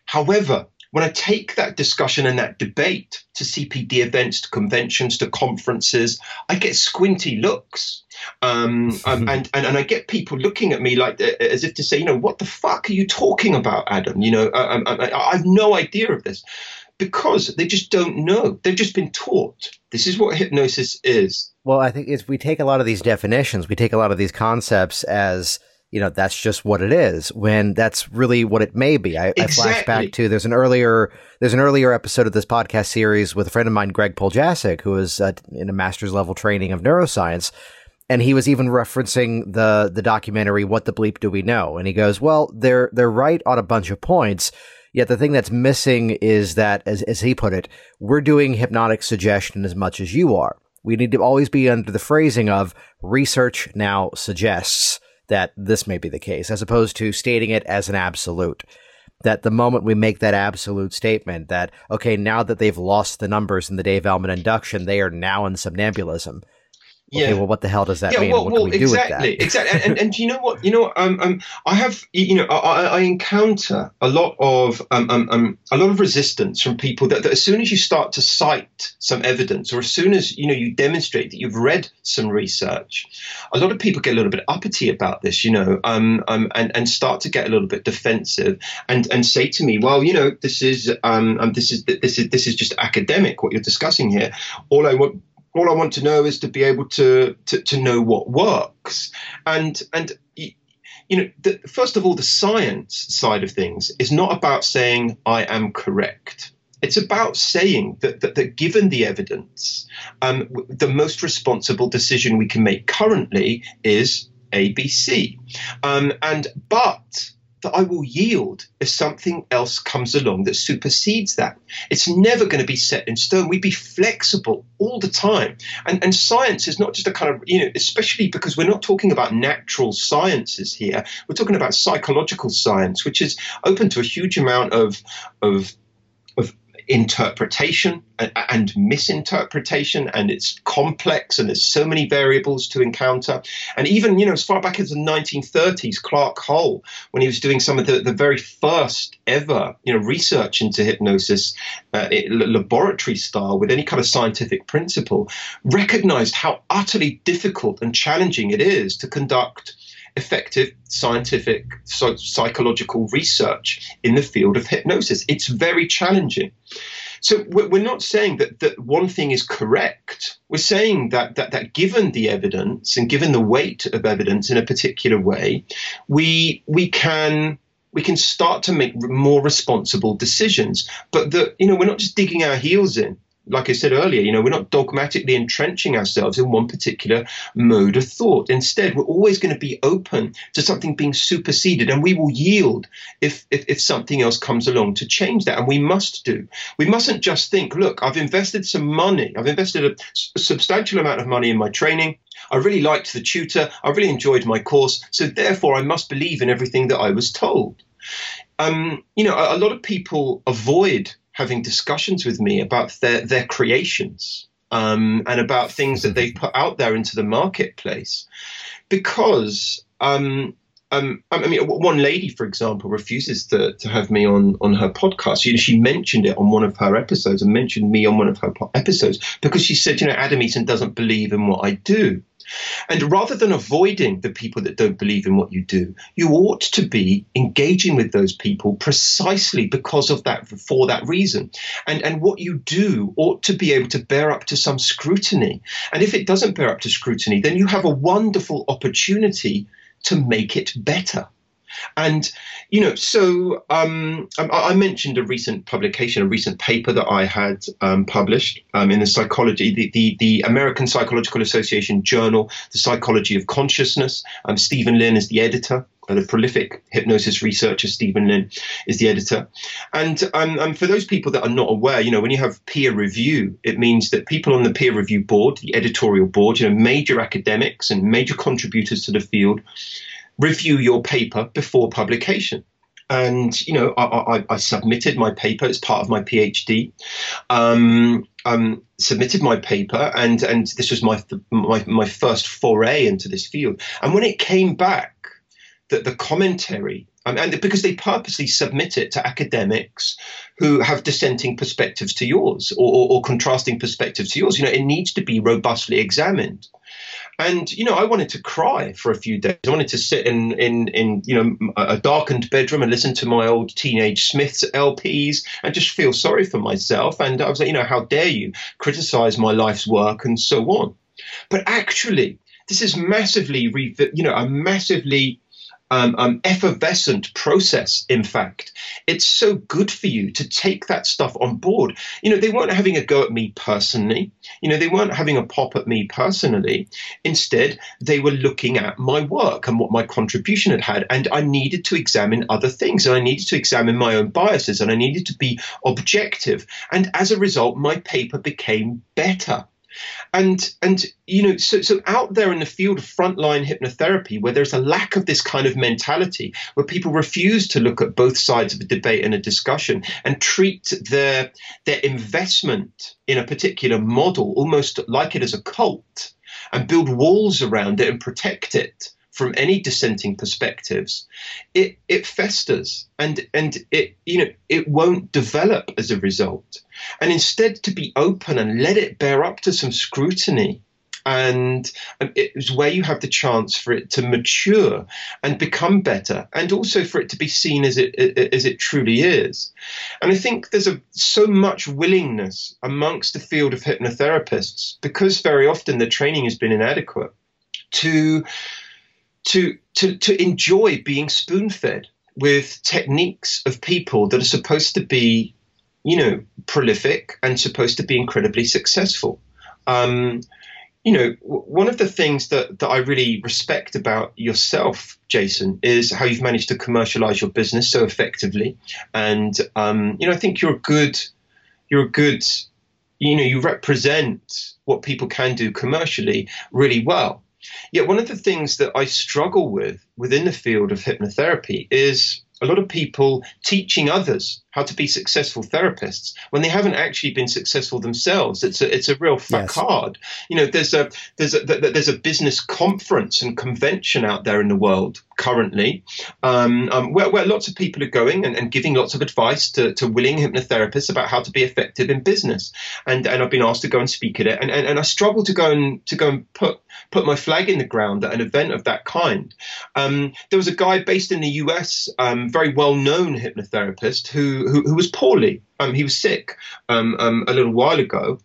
C: However, when I take that discussion and that debate to CPD events, to conventions, to conferences, I get squinty looks. Um, [laughs] um, and, and, and I get people looking at me like uh, as if to say, you know, what the fuck are you talking about, Adam? You know, I, I, I have no idea of this because they just don't know. They've just been taught. This is what hypnosis is.
A: Well, I think if we take a lot of these definitions, we take a lot of these concepts as you know that's just what it is when that's really what it may be. I, exactly. I flash back to there's an earlier there's an earlier episode of this podcast series with a friend of mine Greg Poljasic who is uh, in a master's level training of neuroscience and he was even referencing the the documentary what the bleep do we know? And he goes well they're they're right on a bunch of points yet the thing that's missing is that as as he put it we're doing hypnotic suggestion as much as you are. We need to always be under the phrasing of research now suggests that this may be the case, as opposed to stating it as an absolute. That the moment we make that absolute statement that, okay, now that they've lost the numbers in the Dave Elman induction, they are now in somnambulism yeah. Okay, well, what the hell does that yeah, mean? Well, what well, we do with that?
C: exactly, exactly. And, and, you know what? You know, um, um, I have, you know, I, I encounter a lot of, um, um, um, a lot of resistance from people that, that, as soon as you start to cite some evidence, or as soon as you know you demonstrate that you've read some research, a lot of people get a little bit uppity about this, you know, um, um, and and start to get a little bit defensive, and and say to me, well, you know, this is, um, um this is this is this is just academic what you're discussing here. All I want all I want to know is to be able to to, to know what works. And and you know, the, first of all, the science side of things is not about saying I am correct. It's about saying that, that, that given the evidence, um, the most responsible decision we can make currently is ABC. Um, and but that I will yield if something else comes along that supersedes that. It's never going to be set in stone. We'd be flexible all the time. And, and science is not just a kind of, you know, especially because we're not talking about natural sciences here. We're talking about psychological science, which is open to a huge amount of, of interpretation and misinterpretation and it's complex and there's so many variables to encounter. And even you know as far back as the 1930s clark hull when he was doing some of the, the very first ever you know research into hypnosis uh, laboratory style with any kind of scientific principle recognized how utterly difficult and challenging it is to conduct effective scientific psychological research in the field of hypnosis. It's very challenging. So we're not saying that, that one thing is correct. We're saying that, that, that given the evidence and given the weight of evidence in a particular way, we, we can we can start to make more responsible decisions. But that you know we're not just digging our heels in like I said earlier, you know, we're not dogmatically entrenching ourselves in one particular mode of thought. Instead, we're always going to be open to something being superseded, and we will yield if, if, if something else comes along to change that. And we must do. We mustn't just think, look, I've invested some money, I've invested a, a substantial amount of money in my training. I really liked the tutor. I really enjoyed my course. So therefore, I must believe in everything that I was told. Um, you know, a, a lot of people avoid having discussions with me about their, their creations um, and about things that they've put out there into the marketplace. Because um, um, I mean, one lady, for example, refuses to, to have me on, on her podcast. You know, she mentioned it on one of her episodes and mentioned me on one of her episodes because she said, you know, Adam Eason doesn't believe in what I do. And rather than avoiding the people that don't believe in what you do, you ought to be engaging with those people precisely because of that, for that reason. And, and what you do ought to be able to bear up to some scrutiny. And if it doesn't bear up to scrutiny, then you have a wonderful opportunity to make it better. And, you know, so um, I, I, mentioned a recent publication, a recent paper that I had um, published um, in the psychology, the, the, the, American Psychological Association journal, The Psychology of Consciousness. Um, Steven Lynn is the editor. The prolific hypnosis researcher Steven Lynn is the editor. And um, for those people that are not aware, you know, when you have peer review, it means that people on the peer review board, the editorial board, you know, major academics and major contributors to the field, review your paper before publication. And you know, I, I, I submitted my paper as part of my PhD. Um, um, submitted my paper, and and this was my my my first foray into this field. And when it came back, that the commentary um, and because they purposely submit it to academics who have dissenting perspectives to yours or, or, or, contrasting perspectives to yours. You know, it needs to be robustly examined. And you know, I wanted to cry for a few days. I wanted to sit in in in you know a darkened bedroom and listen to my old teenage Smiths LPs and just feel sorry for myself. And I was like, you know, how dare you criticize my life's work and so on. But actually, this is massively, you know, a massively um, um, effervescent process, in fact. It's so good for you to take that stuff on board. You know, they weren't having a go at me personally. You know, they weren't having a pop at me personally. Instead, they were looking at my work and what my contribution had had. And I needed to examine other things and I needed to examine my own biases and I needed to be objective. And as a result, my paper became better. And and you know, so so out there in the field of frontline hypnotherapy, where there's a lack of this kind of mentality, where people refuse to look at both sides of a debate and a discussion and treat their their investment in a particular model almost like it as a cult and build walls around it and protect it from any dissenting perspectives, it it festers and and it you know it won't develop as a result. And instead, to be open and let it bear up to some scrutiny. And um, it's where you have the chance for it to mature and become better, and also for it to be seen as it as it truly is. And I think there's a so much willingness amongst the field of hypnotherapists because very often the training has been inadequate to to to to enjoy being spoon fed with techniques of people that are supposed to be, you know, prolific and supposed to be incredibly successful. Um, you know, one of the things that, that I really respect about yourself, Jason, is how you've managed to commercialize your business so effectively. And, um, you know, I think you're a good, you're a good, you know, you represent what people can do commercially really well. Yet one of the things that I struggle with within the field of hypnotherapy is a lot of people teaching others how to be successful therapists when they haven't actually been successful themselves. It's a it's a real facade. Yes. You know, there's a there's a there's a business conference and convention out there in the world currently um, um, where, where lots of people are going and, and giving lots of advice to, to willing hypnotherapists about how to be effective in business. And and I've been asked to go and speak at it, and and, and I struggle to go and to go and put put my flag in the ground at an event of that kind. Um, there was a guy based in the US, um, very well known hypnotherapist who who, who was poorly. Um, he was sick um, a little while ago.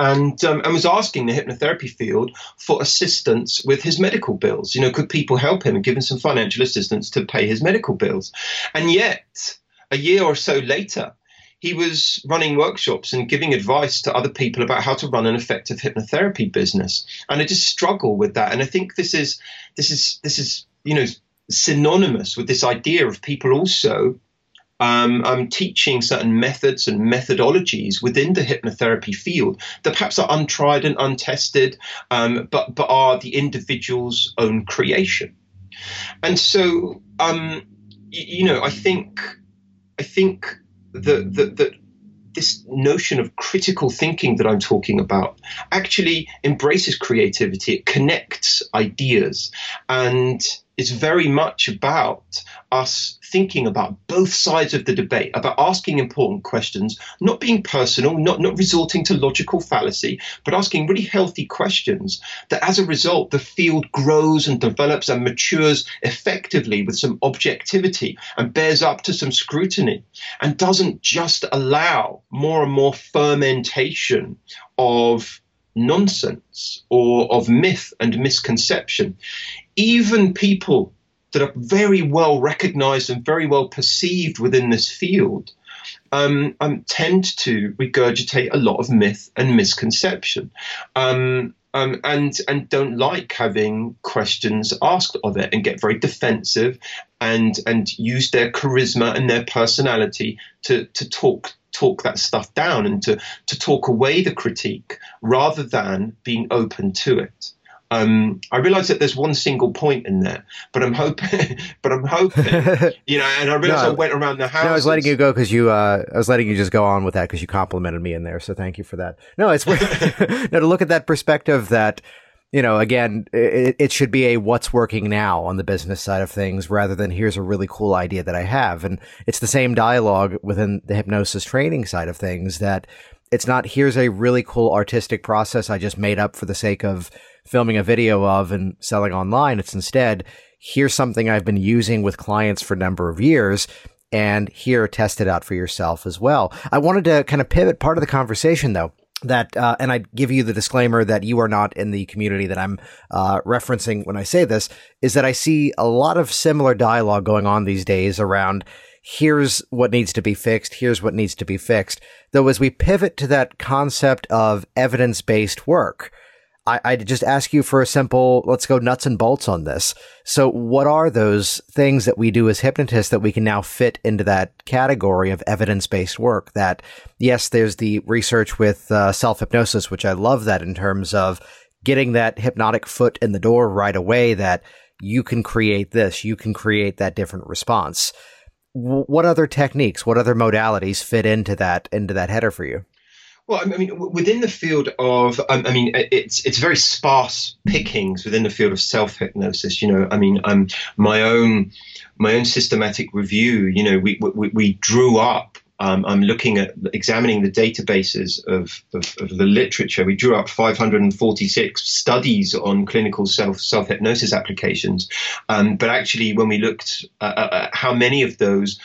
C: And, um, and was asking the hypnotherapy field for assistance with his medical bills. You know, could people help him and give him some financial assistance to pay his medical bills? And yet, a year or so later, he was running workshops and giving advice to other people about how to run an effective hypnotherapy business. And I just struggle with that. And I think this is this is this is you know synonymous with this idea of people also um, um, teaching certain methods and methodologies within the hypnotherapy field that perhaps are untried and untested, um, but but are the individual's own creation. And so, um, you, you know, I think I think that that that this notion of critical thinking that I'm talking about actually embraces creativity. It connects ideas and is very much about us thinking about both sides of the debate, about asking important questions, not being personal, not, not resorting to logical fallacy, but asking really healthy questions that as a result, the field grows and develops and matures effectively with some objectivity and bears up to some scrutiny and doesn't just allow more and more fermentation of nonsense or of myth and misconception. Even people that are very well recognized and very well perceived within this field um, um, tend to regurgitate a lot of myth and misconception. Um, um, and and don't like having questions asked of it and get very defensive and and use their charisma and their personality to to talk talk that stuff down and to, to talk away the critique rather than being open to it. Um, I realise that there's one single point in there, but I'm hoping, [laughs] but I'm hoping, [laughs] you know, and I realise no, I went around the house.
A: No, I was letting you go because you, uh, I was letting you just go on with that because you complimented me in there. So thank you for that. No, it's [laughs] no to look at that perspective that you know, again, it, it, should be a what's working now on the business side of things rather than here's a really cool idea that I have. And it's the same dialogue within the hypnosis training side of things that it's not here's a really cool artistic process I just made up for the sake of filming a video of and selling online. It's instead here's something I've been using with clients for a number of years and here test it out for yourself as well. I wanted to kind of pivot part of the conversation though that, uh, and I give you the disclaimer that you are not in the community that I'm uh, referencing when I say this, is that I see a lot of similar dialogue going on these days around here's what needs to be fixed, here's what needs to be fixed. Though, as we pivot to that concept of evidence based work, I, I just ask you for a simple, let's go nuts and bolts on this. So, what are those things that we do as hypnotists that we can now fit into that category of evidence based work? That, yes, there's the research with uh, self hypnosis, which I love that in terms of getting that hypnotic foot in the door right away that you can create this, you can create that different response. W- what other techniques, what other modalities fit into that into that header for you?
C: Well, I mean, within the field of, um, I mean, it's it's very sparse pickings within the field of self hypnosis. You know, I mean, um, my own my own systematic review. You know, we we, we drew up. Um, I'm looking at examining the databases of, of, of, the literature. We drew up 546 studies on clinical self self hypnosis applications, um, but actually, when we looked at, at how many of those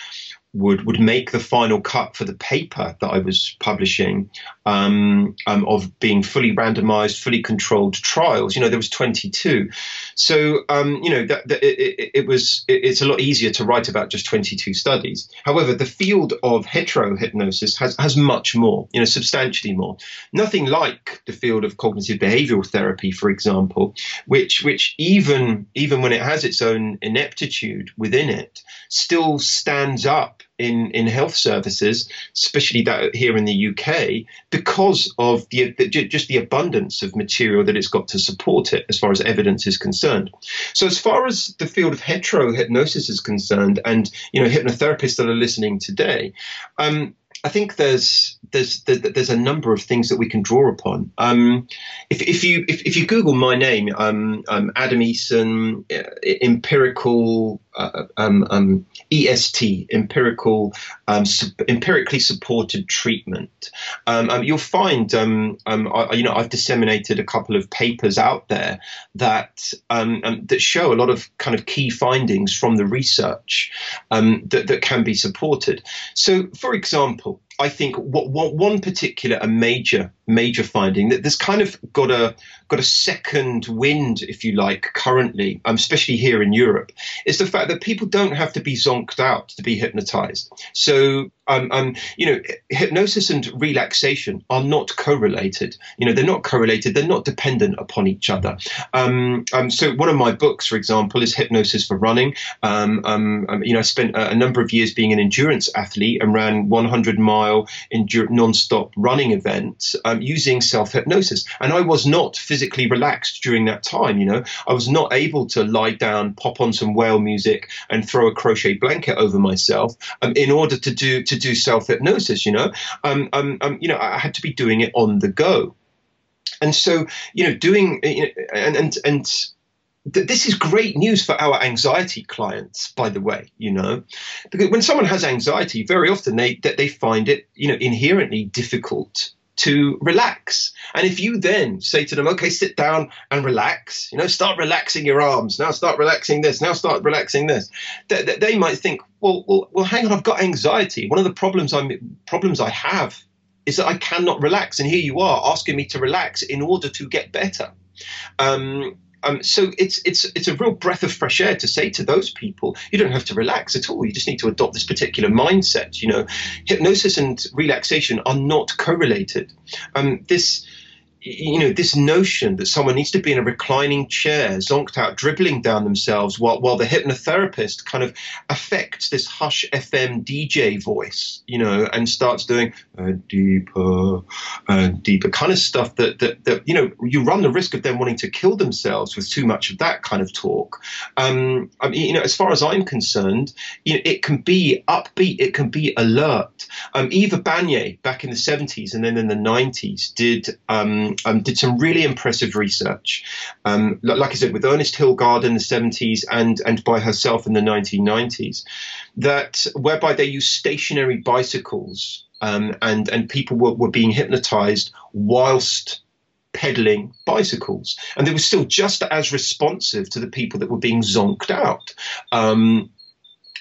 C: would would make the final cut for the paper that I was publishing um, um, of being fully randomized, fully controlled trials. You know, there was 22. So um, you know that, that it, it, it, was it, it's a lot easier to write about just 22 studies. However, the field of hetero hypnosis has has much more. You know, substantially more. Nothing like the field of cognitive behavioral therapy, for example, which which even even when it has its own ineptitude within it, still stands up in, in health services, especially that here in the UK, because of the, the, just the abundance of material that it's got to support it as far as evidence is concerned. So as far as the field of hetero hypnosis is concerned, and you know hypnotherapists that are listening today, um, I think there's there's there's a number of things that we can draw upon. Um, if, if you if, if you Google my name, um, um, Adam Eason, uh, empirical uh, um, um, EST, empirical um, su- empirically supported treatment, you'll find I, you know I've disseminated a couple of papers out there that that show a lot of kind of key findings from the research that that can be supported. So, for example I think what, what, one particular a major major finding that there's kind of got a got a second wind, if you like, currently, um, especially here in Europe, is the fact that people don't have to be zonked out to be hypnotized. So um, um, you know, hypnosis and relaxation are not correlated. You know, they're not correlated. They're not dependent upon each other. Um, um, so one of my books, for example, is Hypnosis for Running. Um, um, you know, I spent a, a, number of years being an endurance athlete and ran 100 mile endur- non-stop running events using self hypnosis. And I was not physically relaxed during that time. You know, I was not able to lie down, pop on some whale music, and throw a crochet blanket over myself in order to do to to do self hypnosis. You know, um, um, um, you know, I had to be doing it on the go, and so you know, doing you know, and and and this is great news for our anxiety clients by the way you know because when someone has anxiety very often they that they find it you know inherently difficult to relax. And if you then say to them, okay, sit down and relax, you know, start relaxing your arms, now start relaxing this, now start relaxing this, they, they might think, well, well, well, hang on, I've got anxiety. One of the problems I'm problems I have is that I cannot relax, and here you are asking me to relax in order to get better. Um, um, so it's it's it's a real breath of fresh air to say to those people, you don't have to relax at all. You just need to adopt this particular mindset. You know, hypnosis and relaxation are not correlated. Um, this you know, this notion that someone needs to be in a reclining chair, zonked out, dribbling down themselves, while while the hypnotherapist kind of affects this hush FM DJ voice, you know, and starts doing a deeper and deeper kind of stuff that, that that you know you run the risk of them wanting to kill themselves with too much of that kind of talk. Um, I mean, you know, as far as I'm concerned, you know, it can be upbeat, it can be alert. Um, Eva Banyai back in the 70s and then in the 90s did. Um, um, did some really impressive research. Um, like I said, with Ernest Hilgard in the 70s and, and by herself in the 1990s, that whereby they used stationary bicycles um, and, and people were, were being hypnotized whilst pedaling bicycles. And they were still just as responsive to the people that were being zonked out. Um,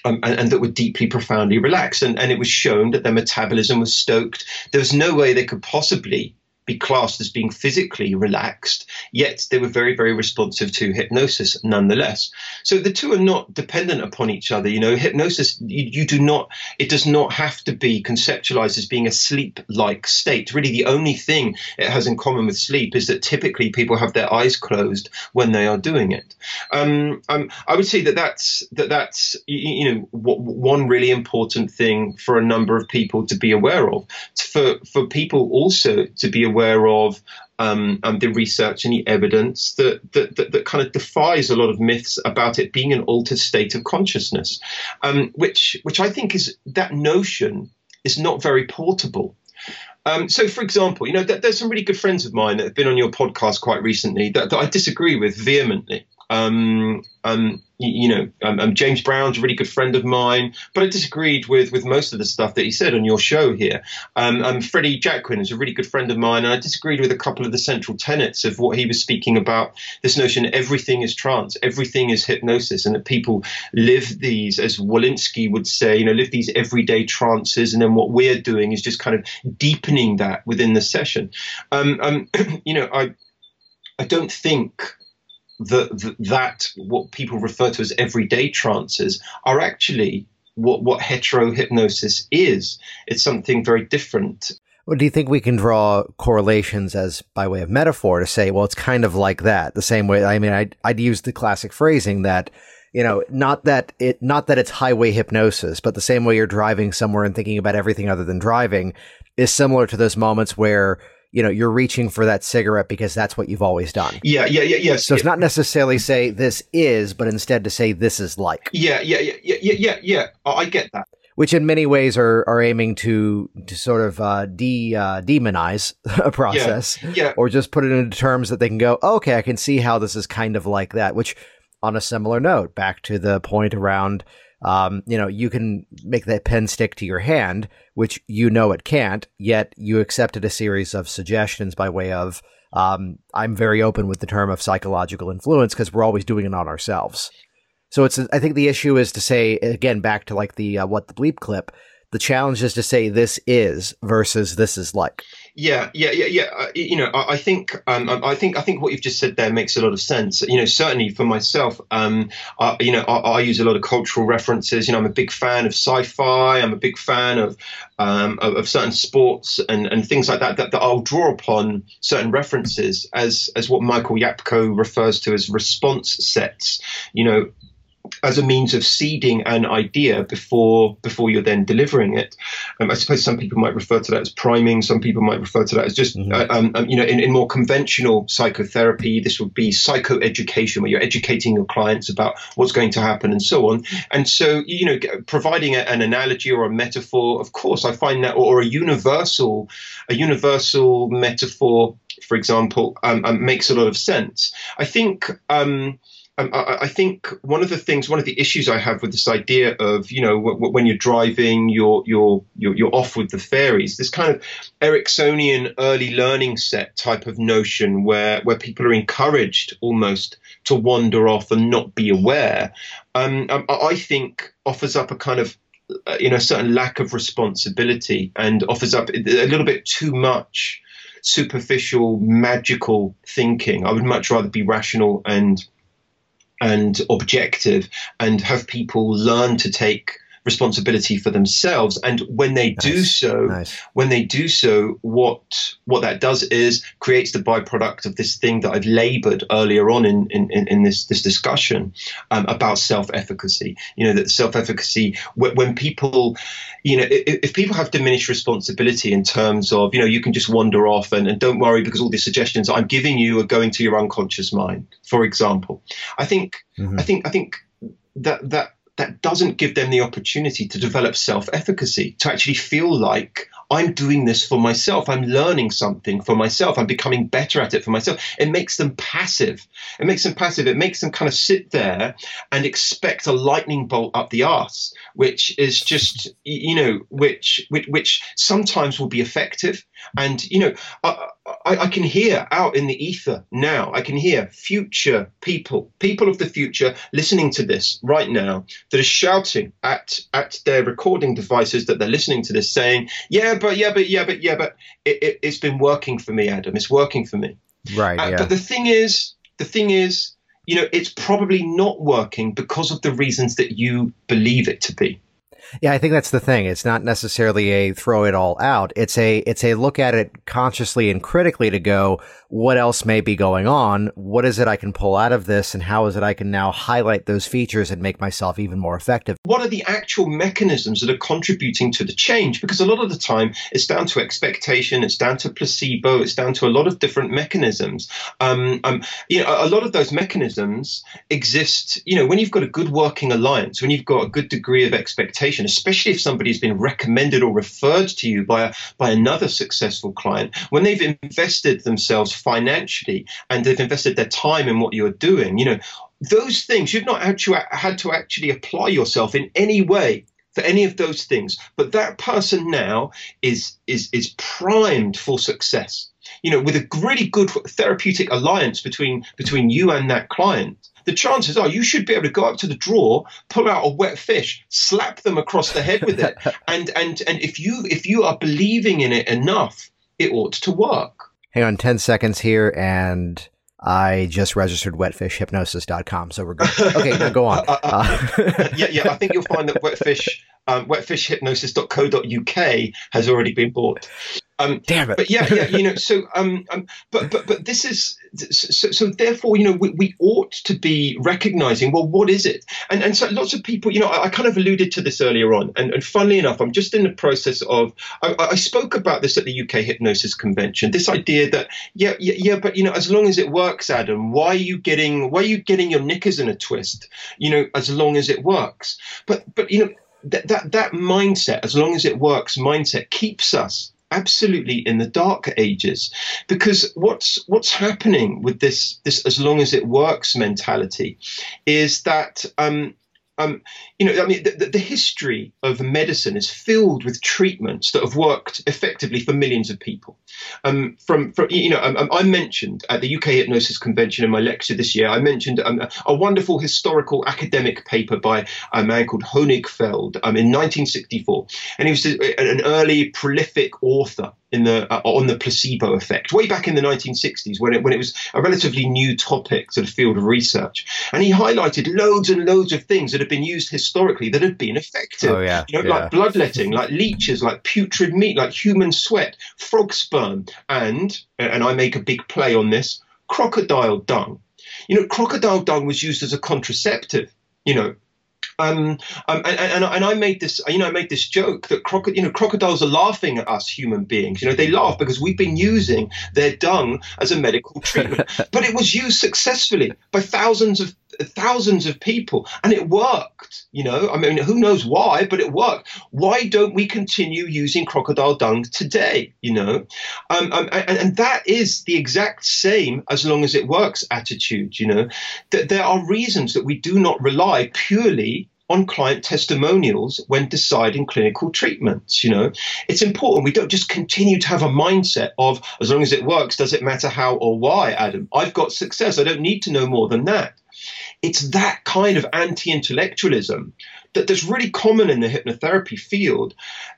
C: um, and, and, that were deeply, profoundly relaxed. And, and, it was shown that their metabolism was stoked. There was no way they could possibly be classed as being physically relaxed, yet they were very, very responsive to hypnosis nonetheless. So the two are not dependent upon each other. You know, hypnosis, you, you do not, it does not have to be conceptualized as being a sleep like state. Really, the only thing it has in common with sleep is that typically people have their eyes closed when they are doing it. Um, um, I would say that that's, that that's, you, you know, one really important thing for a number of people to be aware of. For, for people also to be aware aware of um, um, the research and the evidence that, that, that, that, kind of defies a lot of myths about it being an altered state of consciousness, um, which, which I think is that notion is not very portable. Um, so, for example, you know, th- there's some really good friends of mine that have been on your podcast quite recently that, that I disagree with vehemently. Um, um, you, you, know, um, um, James Brown's a really good friend of mine, but I disagreed with with most of the stuff that he said on your show here. Um, um, Freddie Jacquin is a really good friend of mine, and I disagreed with a couple of the central tenets of what he was speaking about. This notion everything is trance, everything is hypnosis, and that people live these, as Wolinsky would say, you know, live these everyday trances, and then what we're doing is just kind of deepening that within the session. Um, [clears throat] you know, I I don't think that that what people refer to as everyday trances are actually what what hetero hypnosis is. It's something very different.
A: Well, do you think we can draw correlations as by way of metaphor to say, well, it's kind of like that, the same way? I mean, I'd, I'd use the classic phrasing that, you know, not that it, not that it's highway hypnosis, but the same way you're driving somewhere and thinking about everything other than driving is similar to those moments where you know, you're reaching for that cigarette because that's what you've always done.
C: Yeah, yeah, yeah, yes.
A: So it's not necessarily say this is, but instead to say this is like.
C: Yeah, yeah, yeah, yeah, yeah, yeah. I get that.
A: Which in many ways are, are aiming to to sort of uh, de uh, demonize [laughs] a process,
C: yeah, yeah.
A: or just put it into terms that they can go, oh, okay, I can see how this is kind of like that. Which, on a similar note, back to the point around um, you know, you can make that pen stick to your hand, which you know it can't, yet you accepted a series of suggestions by way of, um, I'm very open with the term of psychological influence because we're always doing it on ourselves. So it's, I think the issue is to say, again, back to like the, uh, what the bleep clip, the challenge is to say this is versus this is like.
C: Yeah, yeah, yeah, yeah. Uh, you know, I, I think, um, I think, I think what you've just said there makes a lot of sense. You know, certainly for myself, um, I, you know, I, I, use a lot of cultural references. You know, I'm a big fan of sci-fi. I'm a big fan of um, of, of, certain sports and, and things like that, that. That I'll draw upon certain references as as what Michael Yapko refers to as response sets. You know, as a means of seeding an idea before before you're then delivering it. Um, I suppose some people might refer to that as priming. Some people might refer to that as just mm-hmm. uh, um, um, you know in, in more conventional psychotherapy, this would be psychoeducation, where you're educating your clients about what's going to happen and so on. And so you know providing a, an analogy or a metaphor, of course, I find that or, a universal a universal metaphor, for example, um, um, makes a lot of sense. I think. Um, um, I, I, think one of the things, one of the issues I have with this idea of, you know, w- w- when you're driving, you're, you're, you're, you're off with the fairies, this kind of Ericksonian early learning set type of notion where, where people are encouraged almost to wander off and not be aware, um, I, I think offers up a kind of uh, you know, a certain lack of responsibility and offers up a little bit too much superficial, magical thinking. I would much rather be rational and and objective and have people learn to take responsibility for themselves and when they nice. do so nice. when they do so what what that does is creates the byproduct of this thing that I've labored earlier on in in, in this this discussion um, about self-efficacy you know that self-efficacy when, when people you know if, if, people have diminished responsibility in terms of you know you can just wander off and, and don't worry because all the suggestions I'm giving you are going to your unconscious mind for example I think mm-hmm. I think I think that that that doesn't give them the opportunity to develop self efficacy, to actually feel like I'm doing this for myself. I'm learning something for myself. I'm becoming better at it for myself. It makes them passive. It makes them passive. It makes them kind of sit there and expect a lightning bolt up the arse, which is just, you know, which, which, which sometimes will be effective. And, you know, I, I, I can hear out in the ether now, I can hear future people, people of the future listening to this right now that are shouting at, at their recording devices that they're listening to this saying, yeah, but yeah, but yeah, but yeah, but it, it, has been working for me, Adam. It's working for me.
A: Right. Uh, yeah.
C: But the thing is, the thing is, you know, it's probably not working because of the reasons that you believe it to be.
A: Yeah, I think that's the thing. It's not necessarily a throw it all out. It's a it's a look at it consciously and critically to go, what else may be going on? What is it I can pull out of this and how is it I can now highlight those features and make myself even more effective?
C: What are the actual mechanisms that are contributing to the change? Because a lot of the time it's down to expectation, it's down to placebo, it's down to a lot of different mechanisms. Um, um, you know, a lot of those mechanisms exist, you know, when you've got a good working alliance, when you've got a good degree of expectation especially if somebody's been recommended or referred to you by a, by another successful client, when they've invested themselves financially and they've invested their time in what you're doing, you know, those things you've not actually had to actually apply yourself in any way for any of those things. But that person now is is is primed for success. You know, with a really good therapeutic alliance between between you and that client the chances are you should be able to go up to the drawer, pull out a wet fish, slap them across the head with it, [laughs] and and and if you if you are believing in it enough, it ought to work.
A: Hang on, ten seconds here, and I just registered wetfishhypnosis.com, so we're good. Okay, now go on. [laughs] Uh, uh,
C: uh, yeah, yeah, I think you'll find that [laughs] wetfish, um, wetfishhypnosis.co.uk has already been bought.
A: Um, Damn it!
C: But yeah, yeah, you know, so [laughs] um, um, but but but this is so, so therefore, you know, we, we ought to be recognizing, well, what is it? And and so lots of people, you know, I, I kind of alluded to this earlier on, and, and funnily enough, I'm just in the process of, I, I spoke about this at the UK Hypnosis Convention. This idea that yeah, yeah, yeah, but you know, as long as it works, Adam, why are you getting why are you getting your knickers in a twist? You know, as long as it works. But but you know. That, that that mindset, as long as it works, mindset keeps us absolutely in the dark ages. Because what's what's happening with this this as long as it works mentality is that um, um, you know, I mean, the, the, history of medicine is filled with treatments that have worked effectively for millions of people. Um, from, from, you know, um, um I mentioned at the UK Hypnosis Convention in my lecture this year, I mentioned um, a wonderful historical academic paper by a man called Honigfeld um, in 1964, and he was an early prolific author in the uh, on the placebo effect way back in the 1960s when it when it was a relatively new topic to the field of research, and he highlighted loads and loads of things that had been used historically that had been effective.
A: Oh yeah,
C: you know,
A: yeah.
C: like bloodletting, like leeches, like putrid meat, like human sweat, frog sperm, and and I make a big play on this crocodile dung. You know, crocodile dung was used as a contraceptive. You know, um, um, and, and, and, I made this, you know, I made this joke that croco- you know, crocodiles are laughing at us human beings. You know, they laugh because we've been using their dung as a medical treatment. [laughs] but it was used successfully by thousands of thousands of people and it worked you know i mean who knows why but it worked why don't we continue using crocodile dung today you know um, um, and, and, that is the exact same as long as it works attitude you know that there are reasons that we do not rely purely on client testimonials when deciding clinical treatments. You know, it's important we don't just continue to have a mindset of as long as it works, does it matter how or why, Adam? I've got success. I don't need to know more than that. It's that kind of anti intellectualism that, that's really common in the hypnotherapy field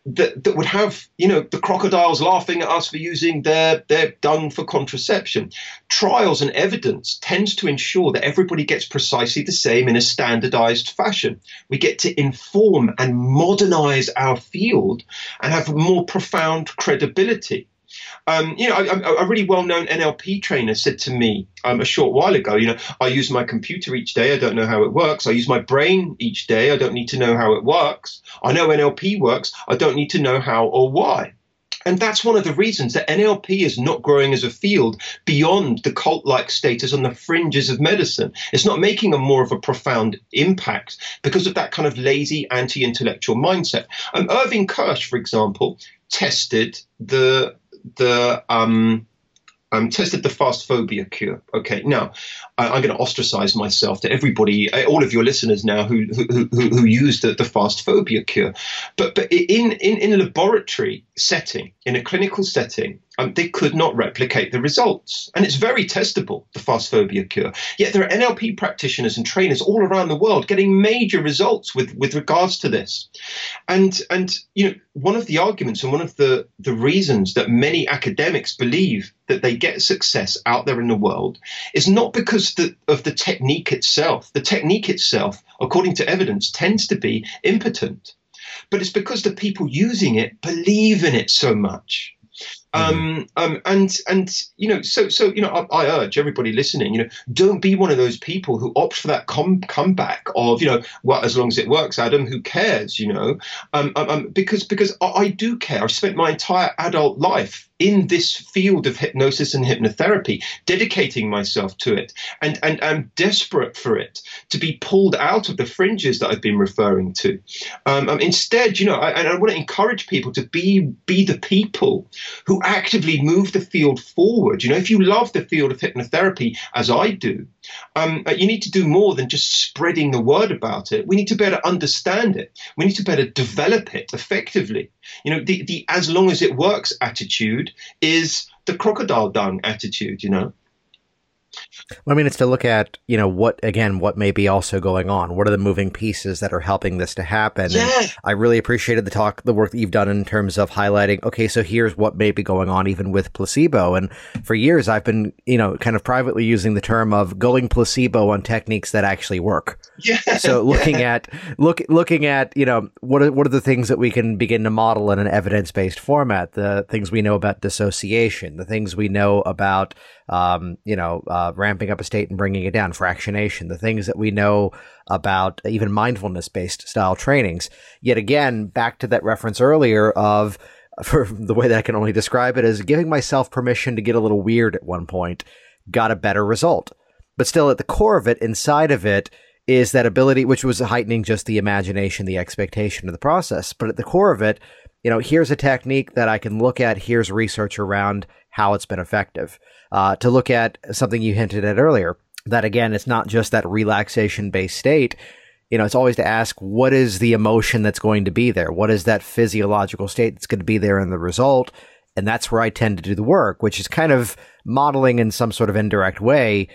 C: that, that would have, you know, the crocodiles laughing at us for using their, their dung for contraception. Trials and evidence tends to ensure that everybody gets precisely the same in a standardized fashion. We get to inform and modernize our field and have more profound credibility. Um, you know, a, a, really well-known NLP trainer said to me um, a short while ago, you know, I use my computer each day. I don't know how it works. I use my brain each day. I don't need to know how it works. I know NLP works. I don't need to know how or why. And that's one of the reasons that NLP is not growing as a field beyond the cult like status on the fringes of medicine. It's not making a more of a profound impact because of that kind of lazy anti intellectual mindset. Um, Irving Kirsch, for example, tested the the um, um, tested the fast phobia cure. Okay, now I, am going to ostracize myself to everybody, eh, all of your listeners now who who, who, who use the, the fast phobia cure. But but in, in in a laboratory setting, in a clinical setting, um, they could not replicate the results. And it's very testable, the fast phobia cure. Yet there are NLP practitioners and trainers all around the world getting major results with, with regards to this. And, and, you know, one of the arguments and one of the, the reasons that many academics believe that they get success out there in the world is not because the, of the technique itself. The technique itself, according to evidence, tends to be impotent. But it's because the people using it believe in it so much. Mm-hmm. Um, um, and and you know, so so you know, I, I, urge everybody listening, you know, don't be one of those people who opt for that com- comeback of you know, well, as long as it works, Adam, who cares, you know, um, um, um because because I, I do care. I've spent my entire adult life in this field of hypnosis and hypnotherapy, dedicating myself to it, and and I'm desperate for it to be pulled out of the fringes that I've been referring to. Um, um, instead, you know, I, and I want to encourage people to be be the people who actively move the field forward. You know, if you love the field of hypnotherapy as I do, um, uh, you need to do more than just spreading the word about it. We need to better understand it. We need to better develop it effectively. You know, the, the as long as it works attitude is the crocodile dung attitude, you know.
A: Well, I mean, it's to look at, you know, what, again, what may be also going on. What are the moving pieces that are helping this to happen?
C: Yeah.
A: And I really appreciated the talk, the work that you've done in terms of highlighting, okay, so here's what may be going on even with placebo. And for years, I've been, you know, kind of privately using the term of going placebo on techniques that actually work.
C: Yeah.
A: So [laughs] looking yeah. at, look, looking at, you know, what are, what are the things that we can begin to model in an evidence based format? The things we know about dissociation, the things we know about, um, you know, uh, ramping up a state and bringing it down, fractionation, the things that we know about even mindfulness based style trainings. Yet again, back to that reference earlier of, [laughs] for the way that I can only describe it as giving myself permission to get a little weird at one point, got a better result. But still, at the core of it, inside of it, is that ability, which was heightening just the imagination, the expectation of the process. But at the core of it, you know, here's a technique that I can look at. Here's research around how it's been effective. Uh, to look at something you hinted at earlier, that again, it's not just that relaxation based state. You know, it's always to ask what is the emotion that's going to be there? What is that physiological state that's going to be there in the result? And that's where I tend to do the work, which is kind of modeling in some sort of indirect way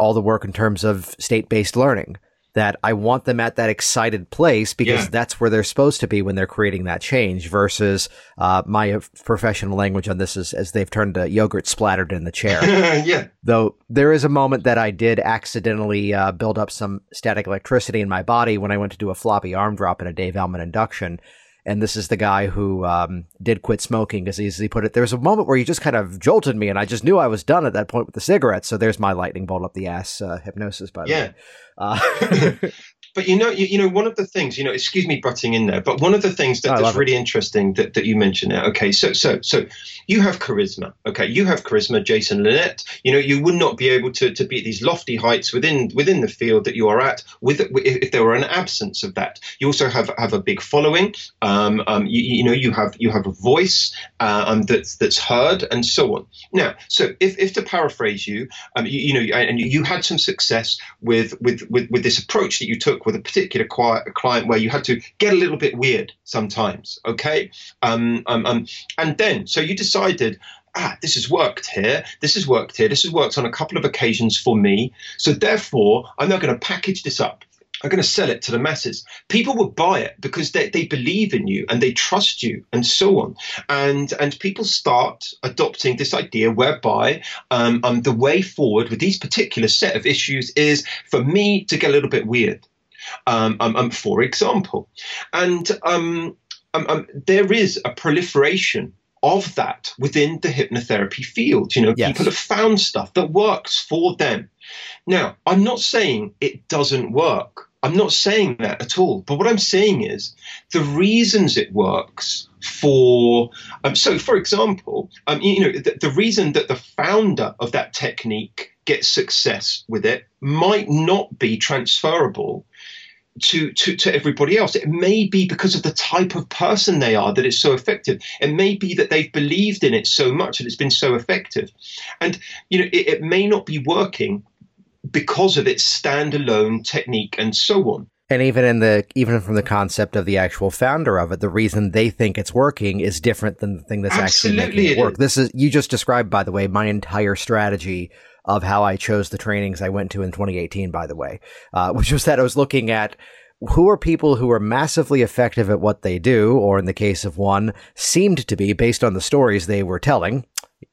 A: all the work in terms of state based learning that I want them at that excited place because yeah. that's where they're supposed to be when they're creating that change versus uh, my professional language on this is as they've turned to yogurt splattered in the chair. [laughs]
C: yeah.
A: Though there is a moment that I did accidentally uh, build up some static electricity in my body when I went to do a floppy arm drop in a Dave Elman induction and this is the guy who um, did quit smoking, as easily put it. There was a moment where he just kind of jolted me, and I just knew I was done at that point with the cigarettes. So there's my lightning bolt up the ass uh, hypnosis, by the
C: yeah.
A: way. Uh, [laughs] [laughs]
C: But you know, you, you, know, one of the things, you know, excuse me butting in there, but one of the things that, that's really it. interesting that, that you mentioned there. Okay, so so so you have charisma. Okay, you have charisma, Jason Linett. You know, you would not be able to, to be at these lofty heights within within the field that you are at with if there were an absence of that. You also have have a big following. Um, um you, you, know, you have you have a voice uh, um, that's that's heard and so on. Now, so if, if to paraphrase you, um, you, you know, and you had some success with with with, with this approach that you took with a particular client where you had to get a little bit weird sometimes. Okay, um, um, um, and then so you decided. Ah, this has worked here. This has worked here. This has worked on a couple of occasions for me. So therefore, I'm now going to package this up I'm going to sell it to the masses. People will buy it because they, they believe in you and they trust you and so on. And and people start adopting this idea whereby um, um, the way forward with these particular set of issues is for me to get a little bit weird um, um, um, for example. And um, um, there is a proliferation of that within the hypnotherapy field. You know, yes. people have found stuff that works for them. Now, I'm not saying it doesn't work. I'm not saying that at all. But what I'm saying is the reasons it works for. Um, so, for example, um, you know, the, the reason that the founder of that technique gets success with it might not be transferable to, to, to everybody else. It may be because of the type of person they are that it's so effective. It may be that they've believed in it so much that it's been so effective. And, you know, it, it may not be working because of its standalone technique and so on.
A: And even in the even from the concept of the actual founder of it, the reason they think it's working is different than the thing that's Absolutely actually making it work. Is. This is you just described, by the way, my entire strategy of how I chose the trainings I went to in 2018, by the way, uh, [laughs] which was that I was looking at who are people who are massively effective at what they do, or in the case of one, seemed to be based on the stories they were telling.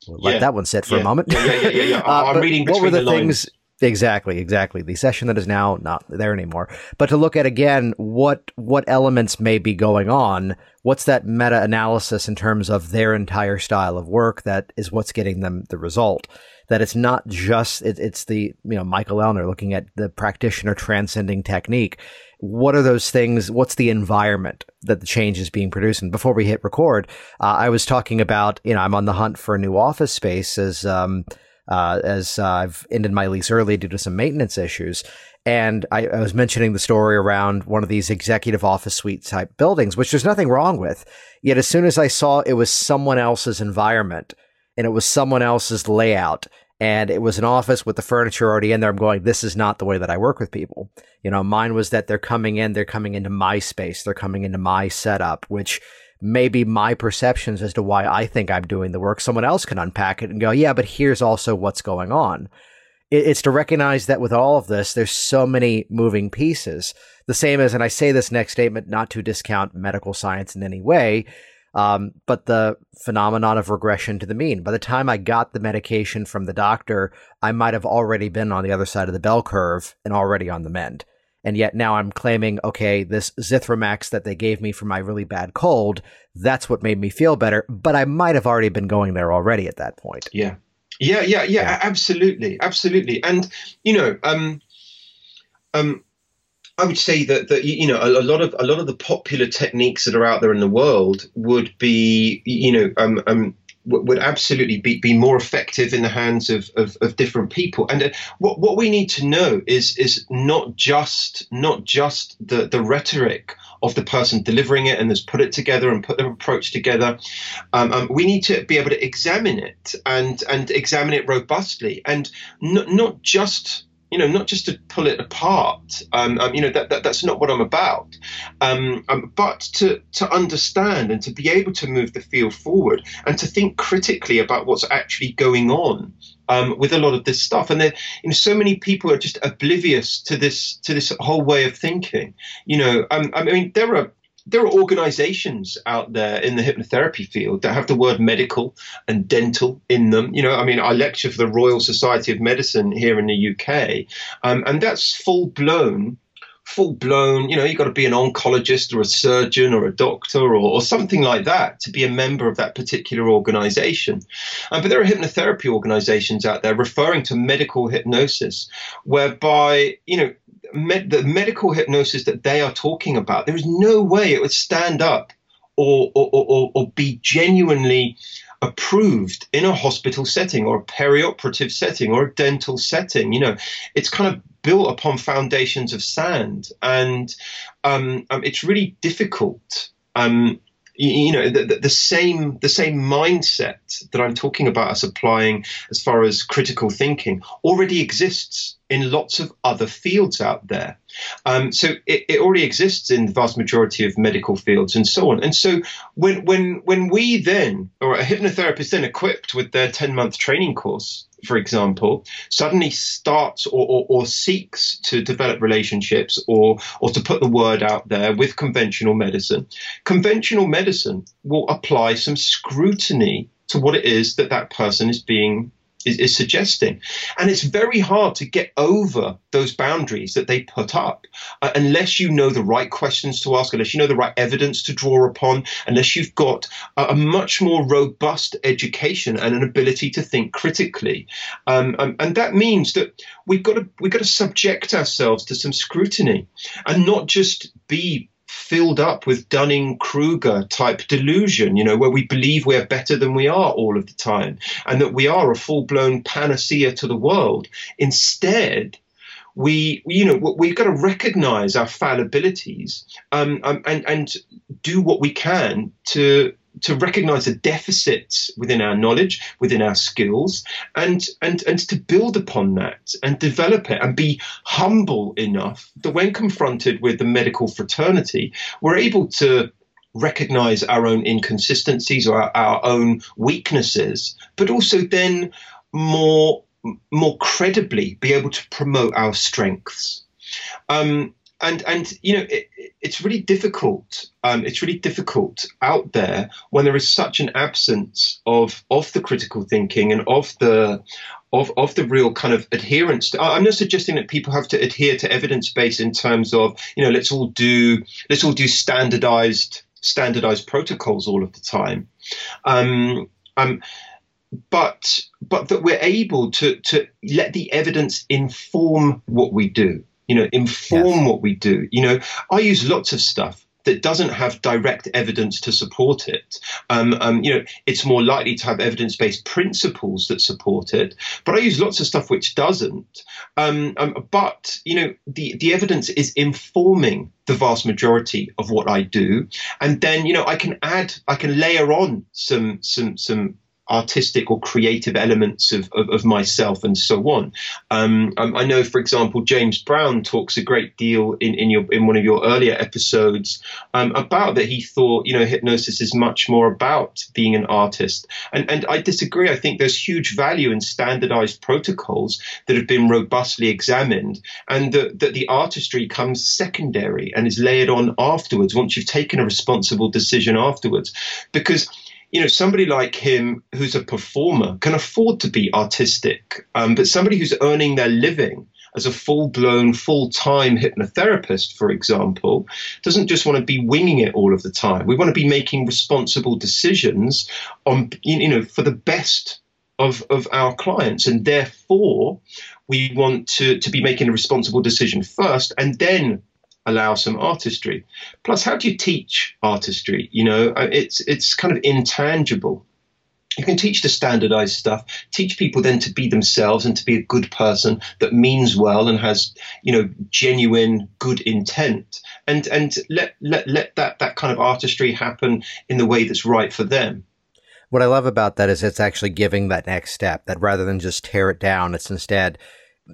A: We'll let that one sit for
C: yeah.
A: a moment.
C: Yeah, yeah, yeah. yeah. [laughs] uh, I'm reading
A: what were the,
C: the
A: things? Exactly, exactly. The session that is now not there anymore. But to look at again what what elements may be going on, what's that meta analysis in terms of their entire style of work that is what's getting them the result that it's not just it, it's the you know Michael Ellner looking at the practitioner transcending technique. What are those things? What's the environment that the change is being produced? And before we hit record, uh, I was talking about you know I'm on the hunt for a new office space as um, uh, as uh, I've ended my lease early due to some maintenance issues. And I, I, was mentioning the story around one of these executive office suite type buildings, which there's nothing wrong with. Yet as soon as I saw it was someone else's environment, and it was someone else's layout and it was an office with the furniture already in there. I'm going, this is not the way that I work with people. You know, mine was that they're coming in, they're coming into my space, they're coming into my setup, which may be my perceptions as to why I think I'm doing the work. Someone else can unpack it and go, yeah, but here's also what's going on. It's to recognize that with all of this, there's so many moving pieces. The same as, and I say this next statement not to discount medical science in any way, um, but the phenomenon of regression to the mean. By the time I got the medication from the doctor, I might have already been on the other side of the bell curve and already on the mend. And yet now I'm claiming, okay, this Zithromax that they gave me for my really bad cold, that's what made me feel better. But I might have already been going there already at that point.
C: Yeah. Yeah, yeah, yeah, yeah. absolutely. Absolutely. And, you know, um, um, I would say that that you know a, a, lot of a lot of the popular techniques that are out there in the world would be you know um, um, would absolutely be, be more effective in the hands of, of, of different people. And uh, what, what we need to know is is not just not just the, the rhetoric of the person delivering it and has put it together and put their approach together. Um, um, we need to be able to examine it and and examine it robustly and not not just you know, not just to pull it apart. Um, um, you know, that, that, that's not what I'm about. Um, um, but to to understand and to be able to move the field forward and to think critically about what's actually going on um, with a lot of this stuff, and there, you know, so many people are just oblivious to this to this whole way of thinking. You know, um, I mean, there are there are organizations out there in the hypnotherapy field that have the word medical and dental in them. You know, I mean, I lecture for the Royal Society of Medicine here in the UK, um, and that's full blown full blown, you know, you've got to be an oncologist or a surgeon or a doctor or, or something like that to be a member of that particular organization. Um, but there are hypnotherapy organizations out there referring to medical hypnosis, whereby, you know, med- the medical hypnosis that they are talking about, there is no way it would stand up or, or, or, or be genuinely approved in a hospital setting or a perioperative setting or a dental setting. You know, it's kind of built upon foundations of sand, and um, um, it's really difficult. Um, you, know, the, the, same the same mindset that I'm talking about us applying as far as critical thinking already exists in lots of other fields out there. Um, so it, it, already exists in the vast majority of medical fields and so on. And so when when when we then, or a hypnotherapist then equipped with their 10 month training course, for example, suddenly starts or, or, or, seeks to develop relationships or, or to put the word out there with conventional medicine, conventional medicine will apply some scrutiny to what it is that that person is being is, is suggesting. And it's very hard to get over those boundaries that they put up uh, unless you know the right questions to ask, unless you know the right evidence to draw upon, unless you've got a, a much more robust education and an ability to think critically. Um, um, and that means that we've got to we've got to subject ourselves to some scrutiny and not just be filled up with Dunning Kruger type delusion, you know, where we believe we're better than we are all of the time and that we are a full blown panacea to the world. Instead, we, you know, we've got to recognize our fallibilities um, um, and, and do what we can to to recognize the deficits within our knowledge, within our skills, and and and to build upon that and develop it and be humble enough that when confronted with the medical fraternity, we're able to recognize our own inconsistencies or our, our own weaknesses, but also then more more credibly be able to promote our strengths. Um, and and you know it, it's really difficult. Um, it's really difficult out there when there is such an absence of of the critical thinking and of the of, of the real kind of adherence. To, I'm not suggesting that people have to adhere to evidence base in terms of you know let's all do let's all do standardized standardized protocols all of the time. Um, um, but but that we're able to to let the evidence inform what we do you know, inform yes. what we do. You know, I use lots of stuff that doesn't have direct evidence to support it. Um, um, you know, it's more likely to have evidence-based principles that support it. But I use lots of stuff which doesn't. Um, um, but you know, the the evidence is informing the vast majority of what I do, and then you know, I can add, I can layer on some some some artistic or creative elements of, of, of myself and so on. Um, um, I know, for example, James Brown talks a great deal in, in your in one of your earlier episodes um, about that he thought, you know, hypnosis is much more about being an artist. And, and I disagree. I think there's huge value in standardized protocols that have been robustly examined and that, that the artistry comes secondary and is layered on afterwards once you've taken a responsible decision afterwards. Because you know, somebody like him who's a performer can afford to be artistic, um, but somebody who's earning their living as a full blown, full time hypnotherapist, for example, doesn't just want to be winging it all of the time. We want to be making responsible decisions on, you know, for the best of, of our clients. And therefore, we want to, to be making a responsible decision first and then allow some artistry. Plus, how do you teach artistry? You know, uh, it's it's kind of intangible. You can teach the standardized stuff, teach people then to be themselves and to be a good person that means well and has, you know, genuine good intent. And and let let let that that kind of artistry happen in the way that's right for them.
A: What I love about that is it's actually giving that next step that rather than just tear it down, it's instead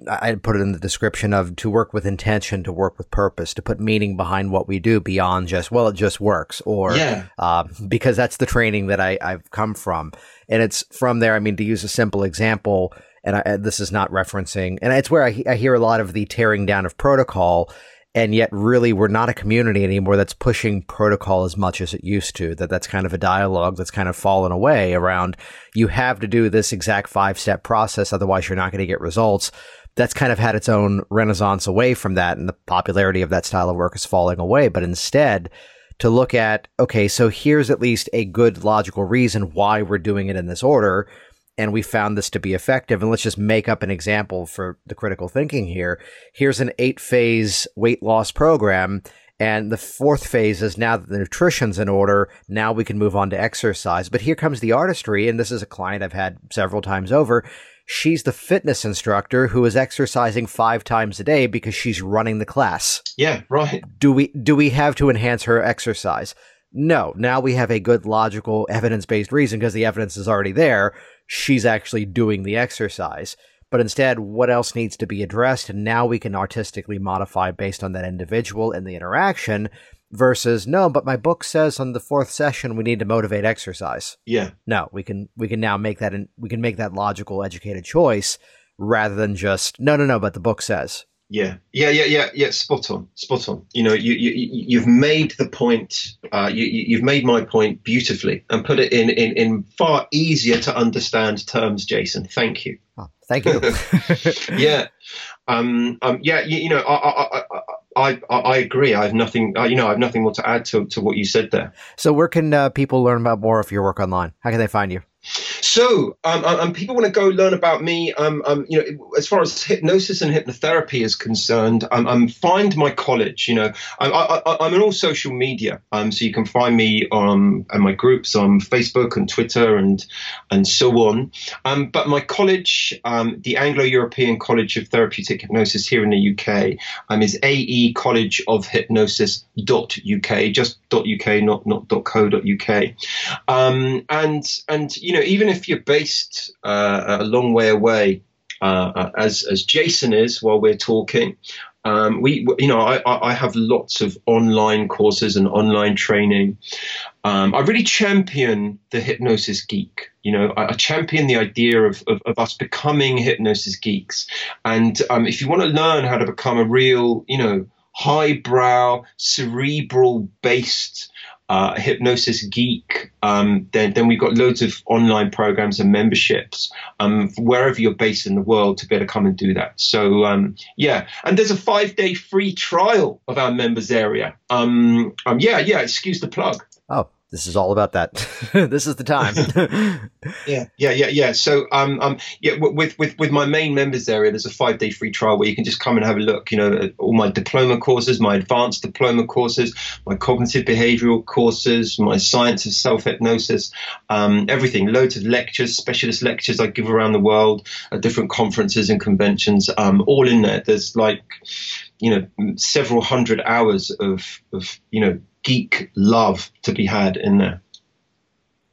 A: I put it in the description of to work with intention, to work with purpose, to put meaning behind what we do beyond just, well, it just works or, yeah. uh, because that's the training that I, I've come from. And it's from there. I mean, to use a simple example, and I, this is not referencing, and it's where I, I hear a lot of the tearing down of protocol and yet really we're not a community anymore that's pushing protocol as much as it used to that that's kind of a dialogue that's kind of fallen away around you have to do this exact five step process otherwise you're not going to get results that's kind of had its own renaissance away from that and the popularity of that style of work is falling away but instead to look at okay so here's at least a good logical reason why we're doing it in this order and we found this to be effective. And let's just make up an example for the critical thinking here. Here's an eight phase weight loss program. And the fourth phase is now that the nutrition's in order, now we can move on to exercise. But here comes the artistry. And this is a client I've had several times over. She's the fitness instructor who is exercising five times a day because she's running the class.
C: Yeah, right.
A: Do we do we have to enhance her exercise? No. Now we have a good logical evidence based reason because the evidence is already there she's actually doing the exercise. But instead, what else needs to be addressed? And now we can artistically modify based on that individual and the interaction versus no, but my book says on the fourth session we need to motivate exercise.
C: Yeah.
A: No, we can we can now make that in, we can make that logical, educated choice rather than just no, no, no, but the book says.
C: Yeah, yeah, yeah, yeah, yeah. Spot on, spot on. You know, you, you you've made the point. Uh, you you've made my point beautifully and put it in in in far easier to understand terms, Jason. Thank you.
A: Thank you. [laughs]
C: yeah, um, um, yeah. You, you know, I, I, I, I, I agree. I have nothing. Uh, you know, I have nothing more to add to to what you said there.
A: So, where can uh, people learn about more of your work online? How can they find you?
C: So, um, um, um, people want to go learn about me. Um, um, you know, as far as hypnosis and hypnotherapy is concerned, um, um find my college. You know, I, am on all social media, um, so you can find me on and my groups on Facebook and Twitter and and so on. Um, but my college, um, the Anglo-European College of Therapeutic Hypnosis here in the UK, um, is AE College of Hypnosis.uk, just .uk, not not .co.uk. Um, and and you know, even if you're based uh, a long way away, uh, as as Jason is while we're talking, um, we you know I, I have lots of online courses and online training. Um, I really champion the hypnosis geek. You know, I, I champion the idea of, of, of, us becoming hypnosis geeks. And um, if you want to learn how to become a real, you know, highbrow, cerebral based uh, hypnosis geek, um, then then we've got loads of online programs and memberships um, wherever you're based in the world to be able to come and do that. So um, yeah, and there's a five day free trial of our members area. Um, um, yeah, yeah. Excuse the plug.
A: Oh, this is all about that. [laughs] this is the time. [laughs]
C: yeah, yeah, yeah, yeah. So, um, um, yeah, with with with my main members area, there's a five day free trial where you can just come and have a look. You know, all my diploma courses, my advanced diploma courses, my cognitive behavioral courses, my science of self hypnosis, um, everything. Loads of lectures, specialist lectures I give around the world at different conferences and conventions. Um, all in there. There's like, you know, several hundred hours of of you know geek love to be had in there.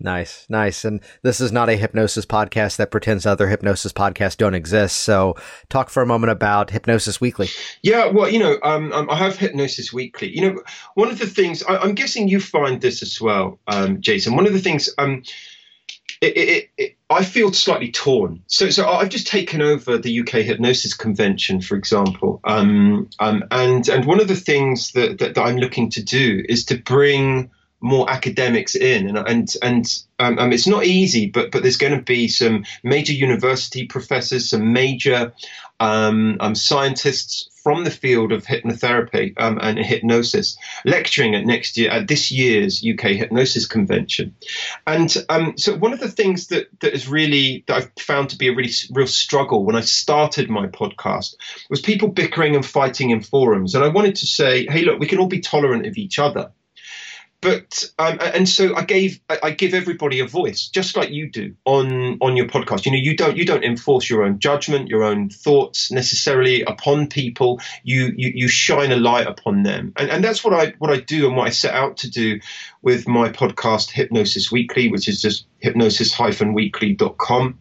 A: Nice, nice. And this is not a hypnosis podcast that pretends other hypnosis podcasts don't exist. So, talk for a moment about Hypnosis Weekly.
C: Yeah, well, you know, um, um, I have Hypnosis Weekly. You know, one of the things I, am guessing you find this as well, um, Jason. One of the things um, it, it, it, I feel slightly torn. So, so I've just taken over the UK Hypnosis Convention, for example, um, um, and and one of the things that, that, that I'm looking to do is to bring more academics in, and and and um, um, it's not easy, but but there's going to be some major university professors, some major um, um, scientists from the field of hypnotherapy um, and hypnosis, lecturing at next year at this year's UK Hypnosis Convention. And um, so one of the things that that is really that I've found to be a really real struggle when I started my podcast was people bickering and fighting in forums. And I wanted to say, hey, look, we can all be tolerant of each other but um, and so I gave I give everybody a voice, just like you do on on your podcast. You know, you don't you don't enforce your own judgment, your own thoughts necessarily upon people. You you, you shine a light upon them, and and that's what I what I do and what I set out to do with my podcast Hypnosis Weekly, which is just hypnosis-weekly.com.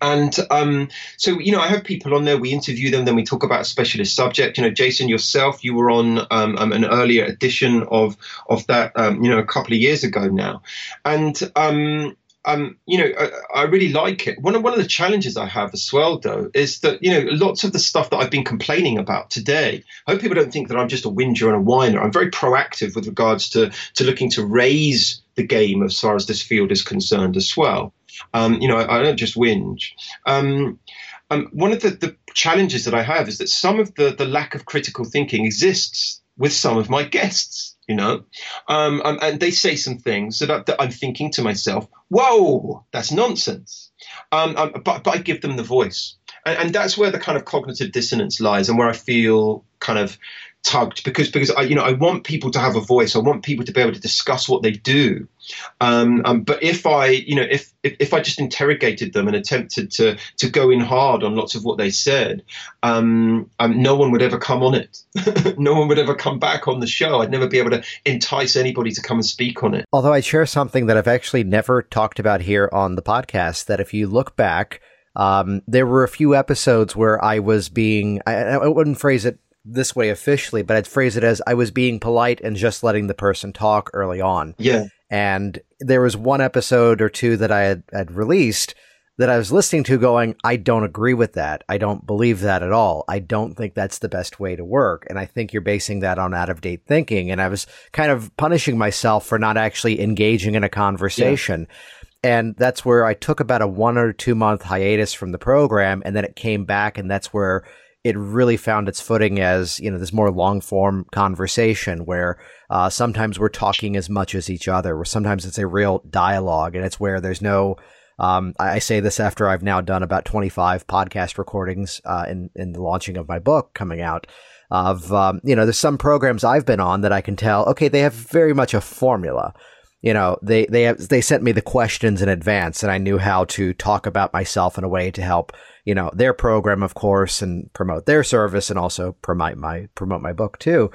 C: And um, so, you know, I have people on there. We interview them, then we talk about a specialist subject. You know, Jason, yourself, you were on um, um, an earlier edition of of that, um, you know, a couple of years ago now, and. Um, um, you know, I, I, really like it. One of one of the challenges I have as well, though, is that you know, lots of the stuff that I've been complaining about today. I hope people don't think that I'm just a whinger and a whiner. I'm very proactive with regards to to looking to raise the game as far as this field is concerned as well. Um, you know, I, I, don't just whinge. Um, um, one of the, the challenges that I have is that some of the, the lack of critical thinking exists with some of my guests, you know, um, um, and they say some things that, I, that I'm thinking to myself, whoa, that's nonsense. Um, but, but I give them the voice. And, and that's where the kind of cognitive dissonance lies and where I feel kind of tugged because because I you know I want people to have a voice. I want people to be able to discuss what they do. Um, um, but if I you know if, if, if I just interrogated them and attempted to to go in hard on lots of what they said, um, um no one would ever come on it. [laughs] no one would ever come back on the show. I'd never be able to entice anybody to come and speak on it.
A: Although I share something that I've actually never talked about here on the podcast. That if you look back. Um, there were a few episodes where I was being, I, I wouldn't phrase it this way officially, but I'd phrase it as I was being polite and just letting the person talk early on.
C: Yeah.
A: And there was one episode or two that I had, had released that I was listening to going, I don't agree with that. I don't believe that at all. I don't think that's the best way to work. And I think you're basing that on out of date thinking. And I was kind of punishing myself for not actually engaging in a conversation. Yeah. And that's where I took about a one or two month hiatus from the program. And then it came back. And that's where it really found its footing as you know this more long form conversation where uh, sometimes we're talking as much as each other, where sometimes it's a real dialogue, and it's where there's no. Um, I say this after I've now done about 25 podcast recordings uh, in in the launching of my book coming out. Of um, you know, there's some programs I've been on that I can tell. Okay, they have very much a formula you know they they have, they sent me the questions in advance and I knew how to talk about myself in a way to help you know their program of course and promote their service and also promote my promote my book too.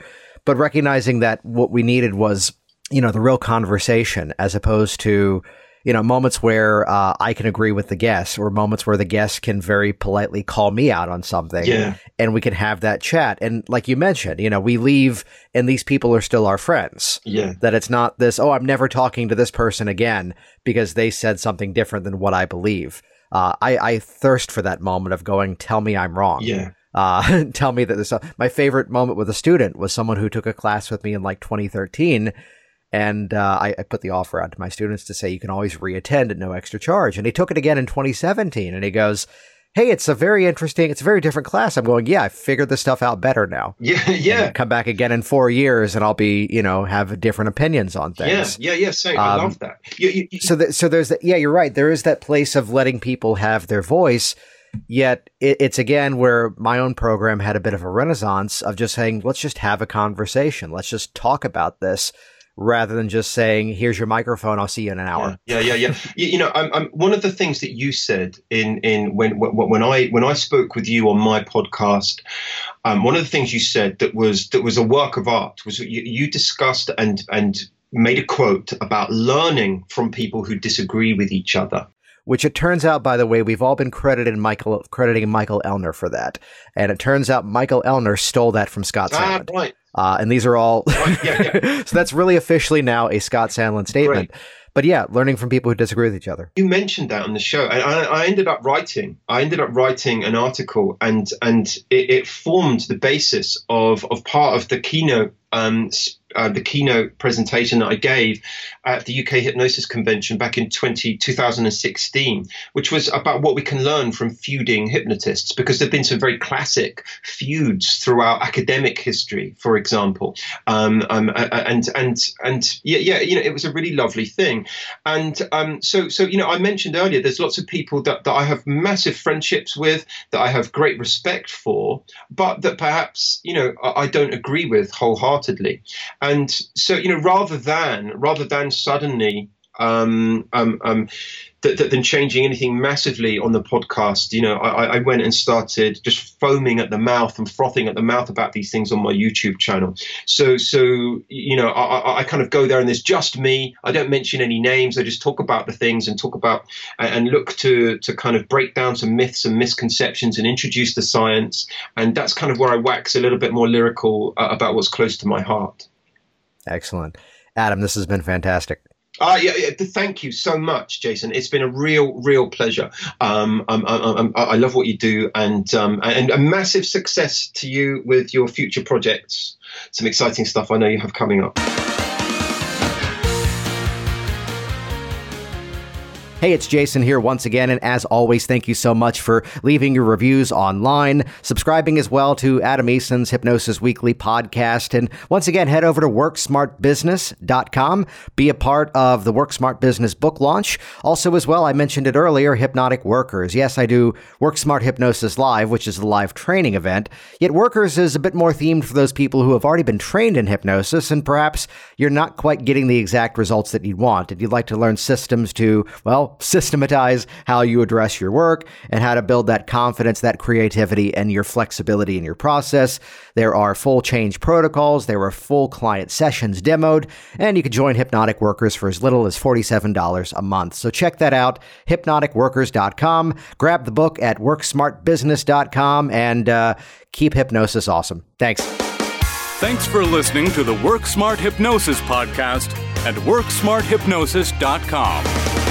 A: But recognizing that what we needed was you know the real conversation as opposed to you know, moments where uh, I can agree with the guest or moments where the guest can very politely call me out on something.
C: Yeah.
A: And we can have that chat. And like you mentioned, you know, we leave and these people are still our friends.
C: Yeah.
A: That it's not this, oh, I'm never talking to this person again because they said something different than what I believe. Uh, I, I thirst for that moment of going, tell me I'm wrong.
C: Yeah.
A: Uh, [laughs] tell me that this. My favorite moment with a student was someone who took a class with me in like 2013 and uh, I, I, put the offer out to my students to say you can always reattend at no extra charge. And he took it again in 2017, and he goes, "Hey, it's a very interesting, it's a very different class." I'm going, "Yeah, I figured this stuff out better now." [laughs]
C: Yeah, yeah.
A: come back again in four years, and I'll be, you know, have different opinions on things.
C: Yeah, yeah, yeah. Same. Um, I love that. You,
A: you, you, so, so there's that. Yeah, you're right. There is that place of letting people have their voice. Yet it's again where my own program had a bit of a renaissance of just saying, let's just have a conversation. Let's just talk about this rather than just saying, "Here's your microphone. I'll see you in an hour."
C: Yeah, yeah, yeah. yeah. you know, I'm, I'm, one of the things that you said in in when when I when I spoke with you on my podcast, um, one of the things you said that was that was a work of art was you, you discussed and and made a quote about learning from people who disagree with each other
A: which it turns out, by the way, we've all been credited Michael crediting Michael Ellner for that, and it turns out Michael Ellner stole that from Scott Sandland.
C: ah, Right.
A: Uh, and these are all.
C: yeah, yeah. [laughs]
A: so that's really officially now a Scott Sandland statement. Right. But yeah, learning from people who disagree with each other.
C: You mentioned that on the show, and I, I ended up writing. I ended up writing an article, and and it, it formed the basis of of part of the keynote um, uh, the keynote presentation that I gave at the UK Hypnosis Convention back in 20, 2016, which was about what we can learn from feuding hypnotists, because there have been some very classic feuds throughout academic history, for example. Um, um, and and and yeah, yeah, you know, it was a really lovely thing. And um, so so you know, I mentioned earlier, there's lots of people that, that I have massive friendships with, that I have great respect for, but that perhaps you know I, I don't agree with wholeheartedly. And so, you know, rather than rather than suddenly um, um, um, th- th- than changing anything massively on the podcast, you know, I, I, went and started just foaming at the mouth and frothing at the mouth about these things on my YouTube channel. So, so you know, I, I kind of go there and there's just me. I don't mention any names. I just talk about the things and talk about and look to to kind of break down some myths and misconceptions and introduce the science. And that's kind of where I wax a little bit more lyrical uh, about what's close to my heart.
A: Excellent. Adam, this has been fantastic.
C: Uh, yeah, yeah, thank you so much, Jason. It's been a real, real pleasure. Um, I'm, I'm, I'm, i love what you do, and um, and a massive success to you with your future projects. Some exciting stuff I know you have coming up.
A: Hey, it's Jason here once again, and as always, thank you so much for leaving your reviews online, subscribing as well to Adam Eason's Hypnosis Weekly podcast, and once again, head over to WorkSmartBusiness.com, be a part of the Work Smart Business book launch. Also, as well, I mentioned it earlier, Hypnotic Workers. Yes, I do Work Smart Hypnosis Live, which is a live training event, yet Workers is a bit more themed for those people who have already been trained in hypnosis, and perhaps you're not quite getting the exact results that you'd want, and you'd like to learn systems to, well, systematize how you address your work and how to build that confidence, that creativity, and your flexibility in your process. There are full change protocols, there are full client sessions demoed, and you can join Hypnotic Workers for as little as $47 a month. So check that out, hypnoticworkers.com. Grab the book at worksmartbusiness.com and uh, keep hypnosis awesome. Thanks.
B: Thanks for listening to the Work Smart Hypnosis podcast at worksmarthypnosis.com.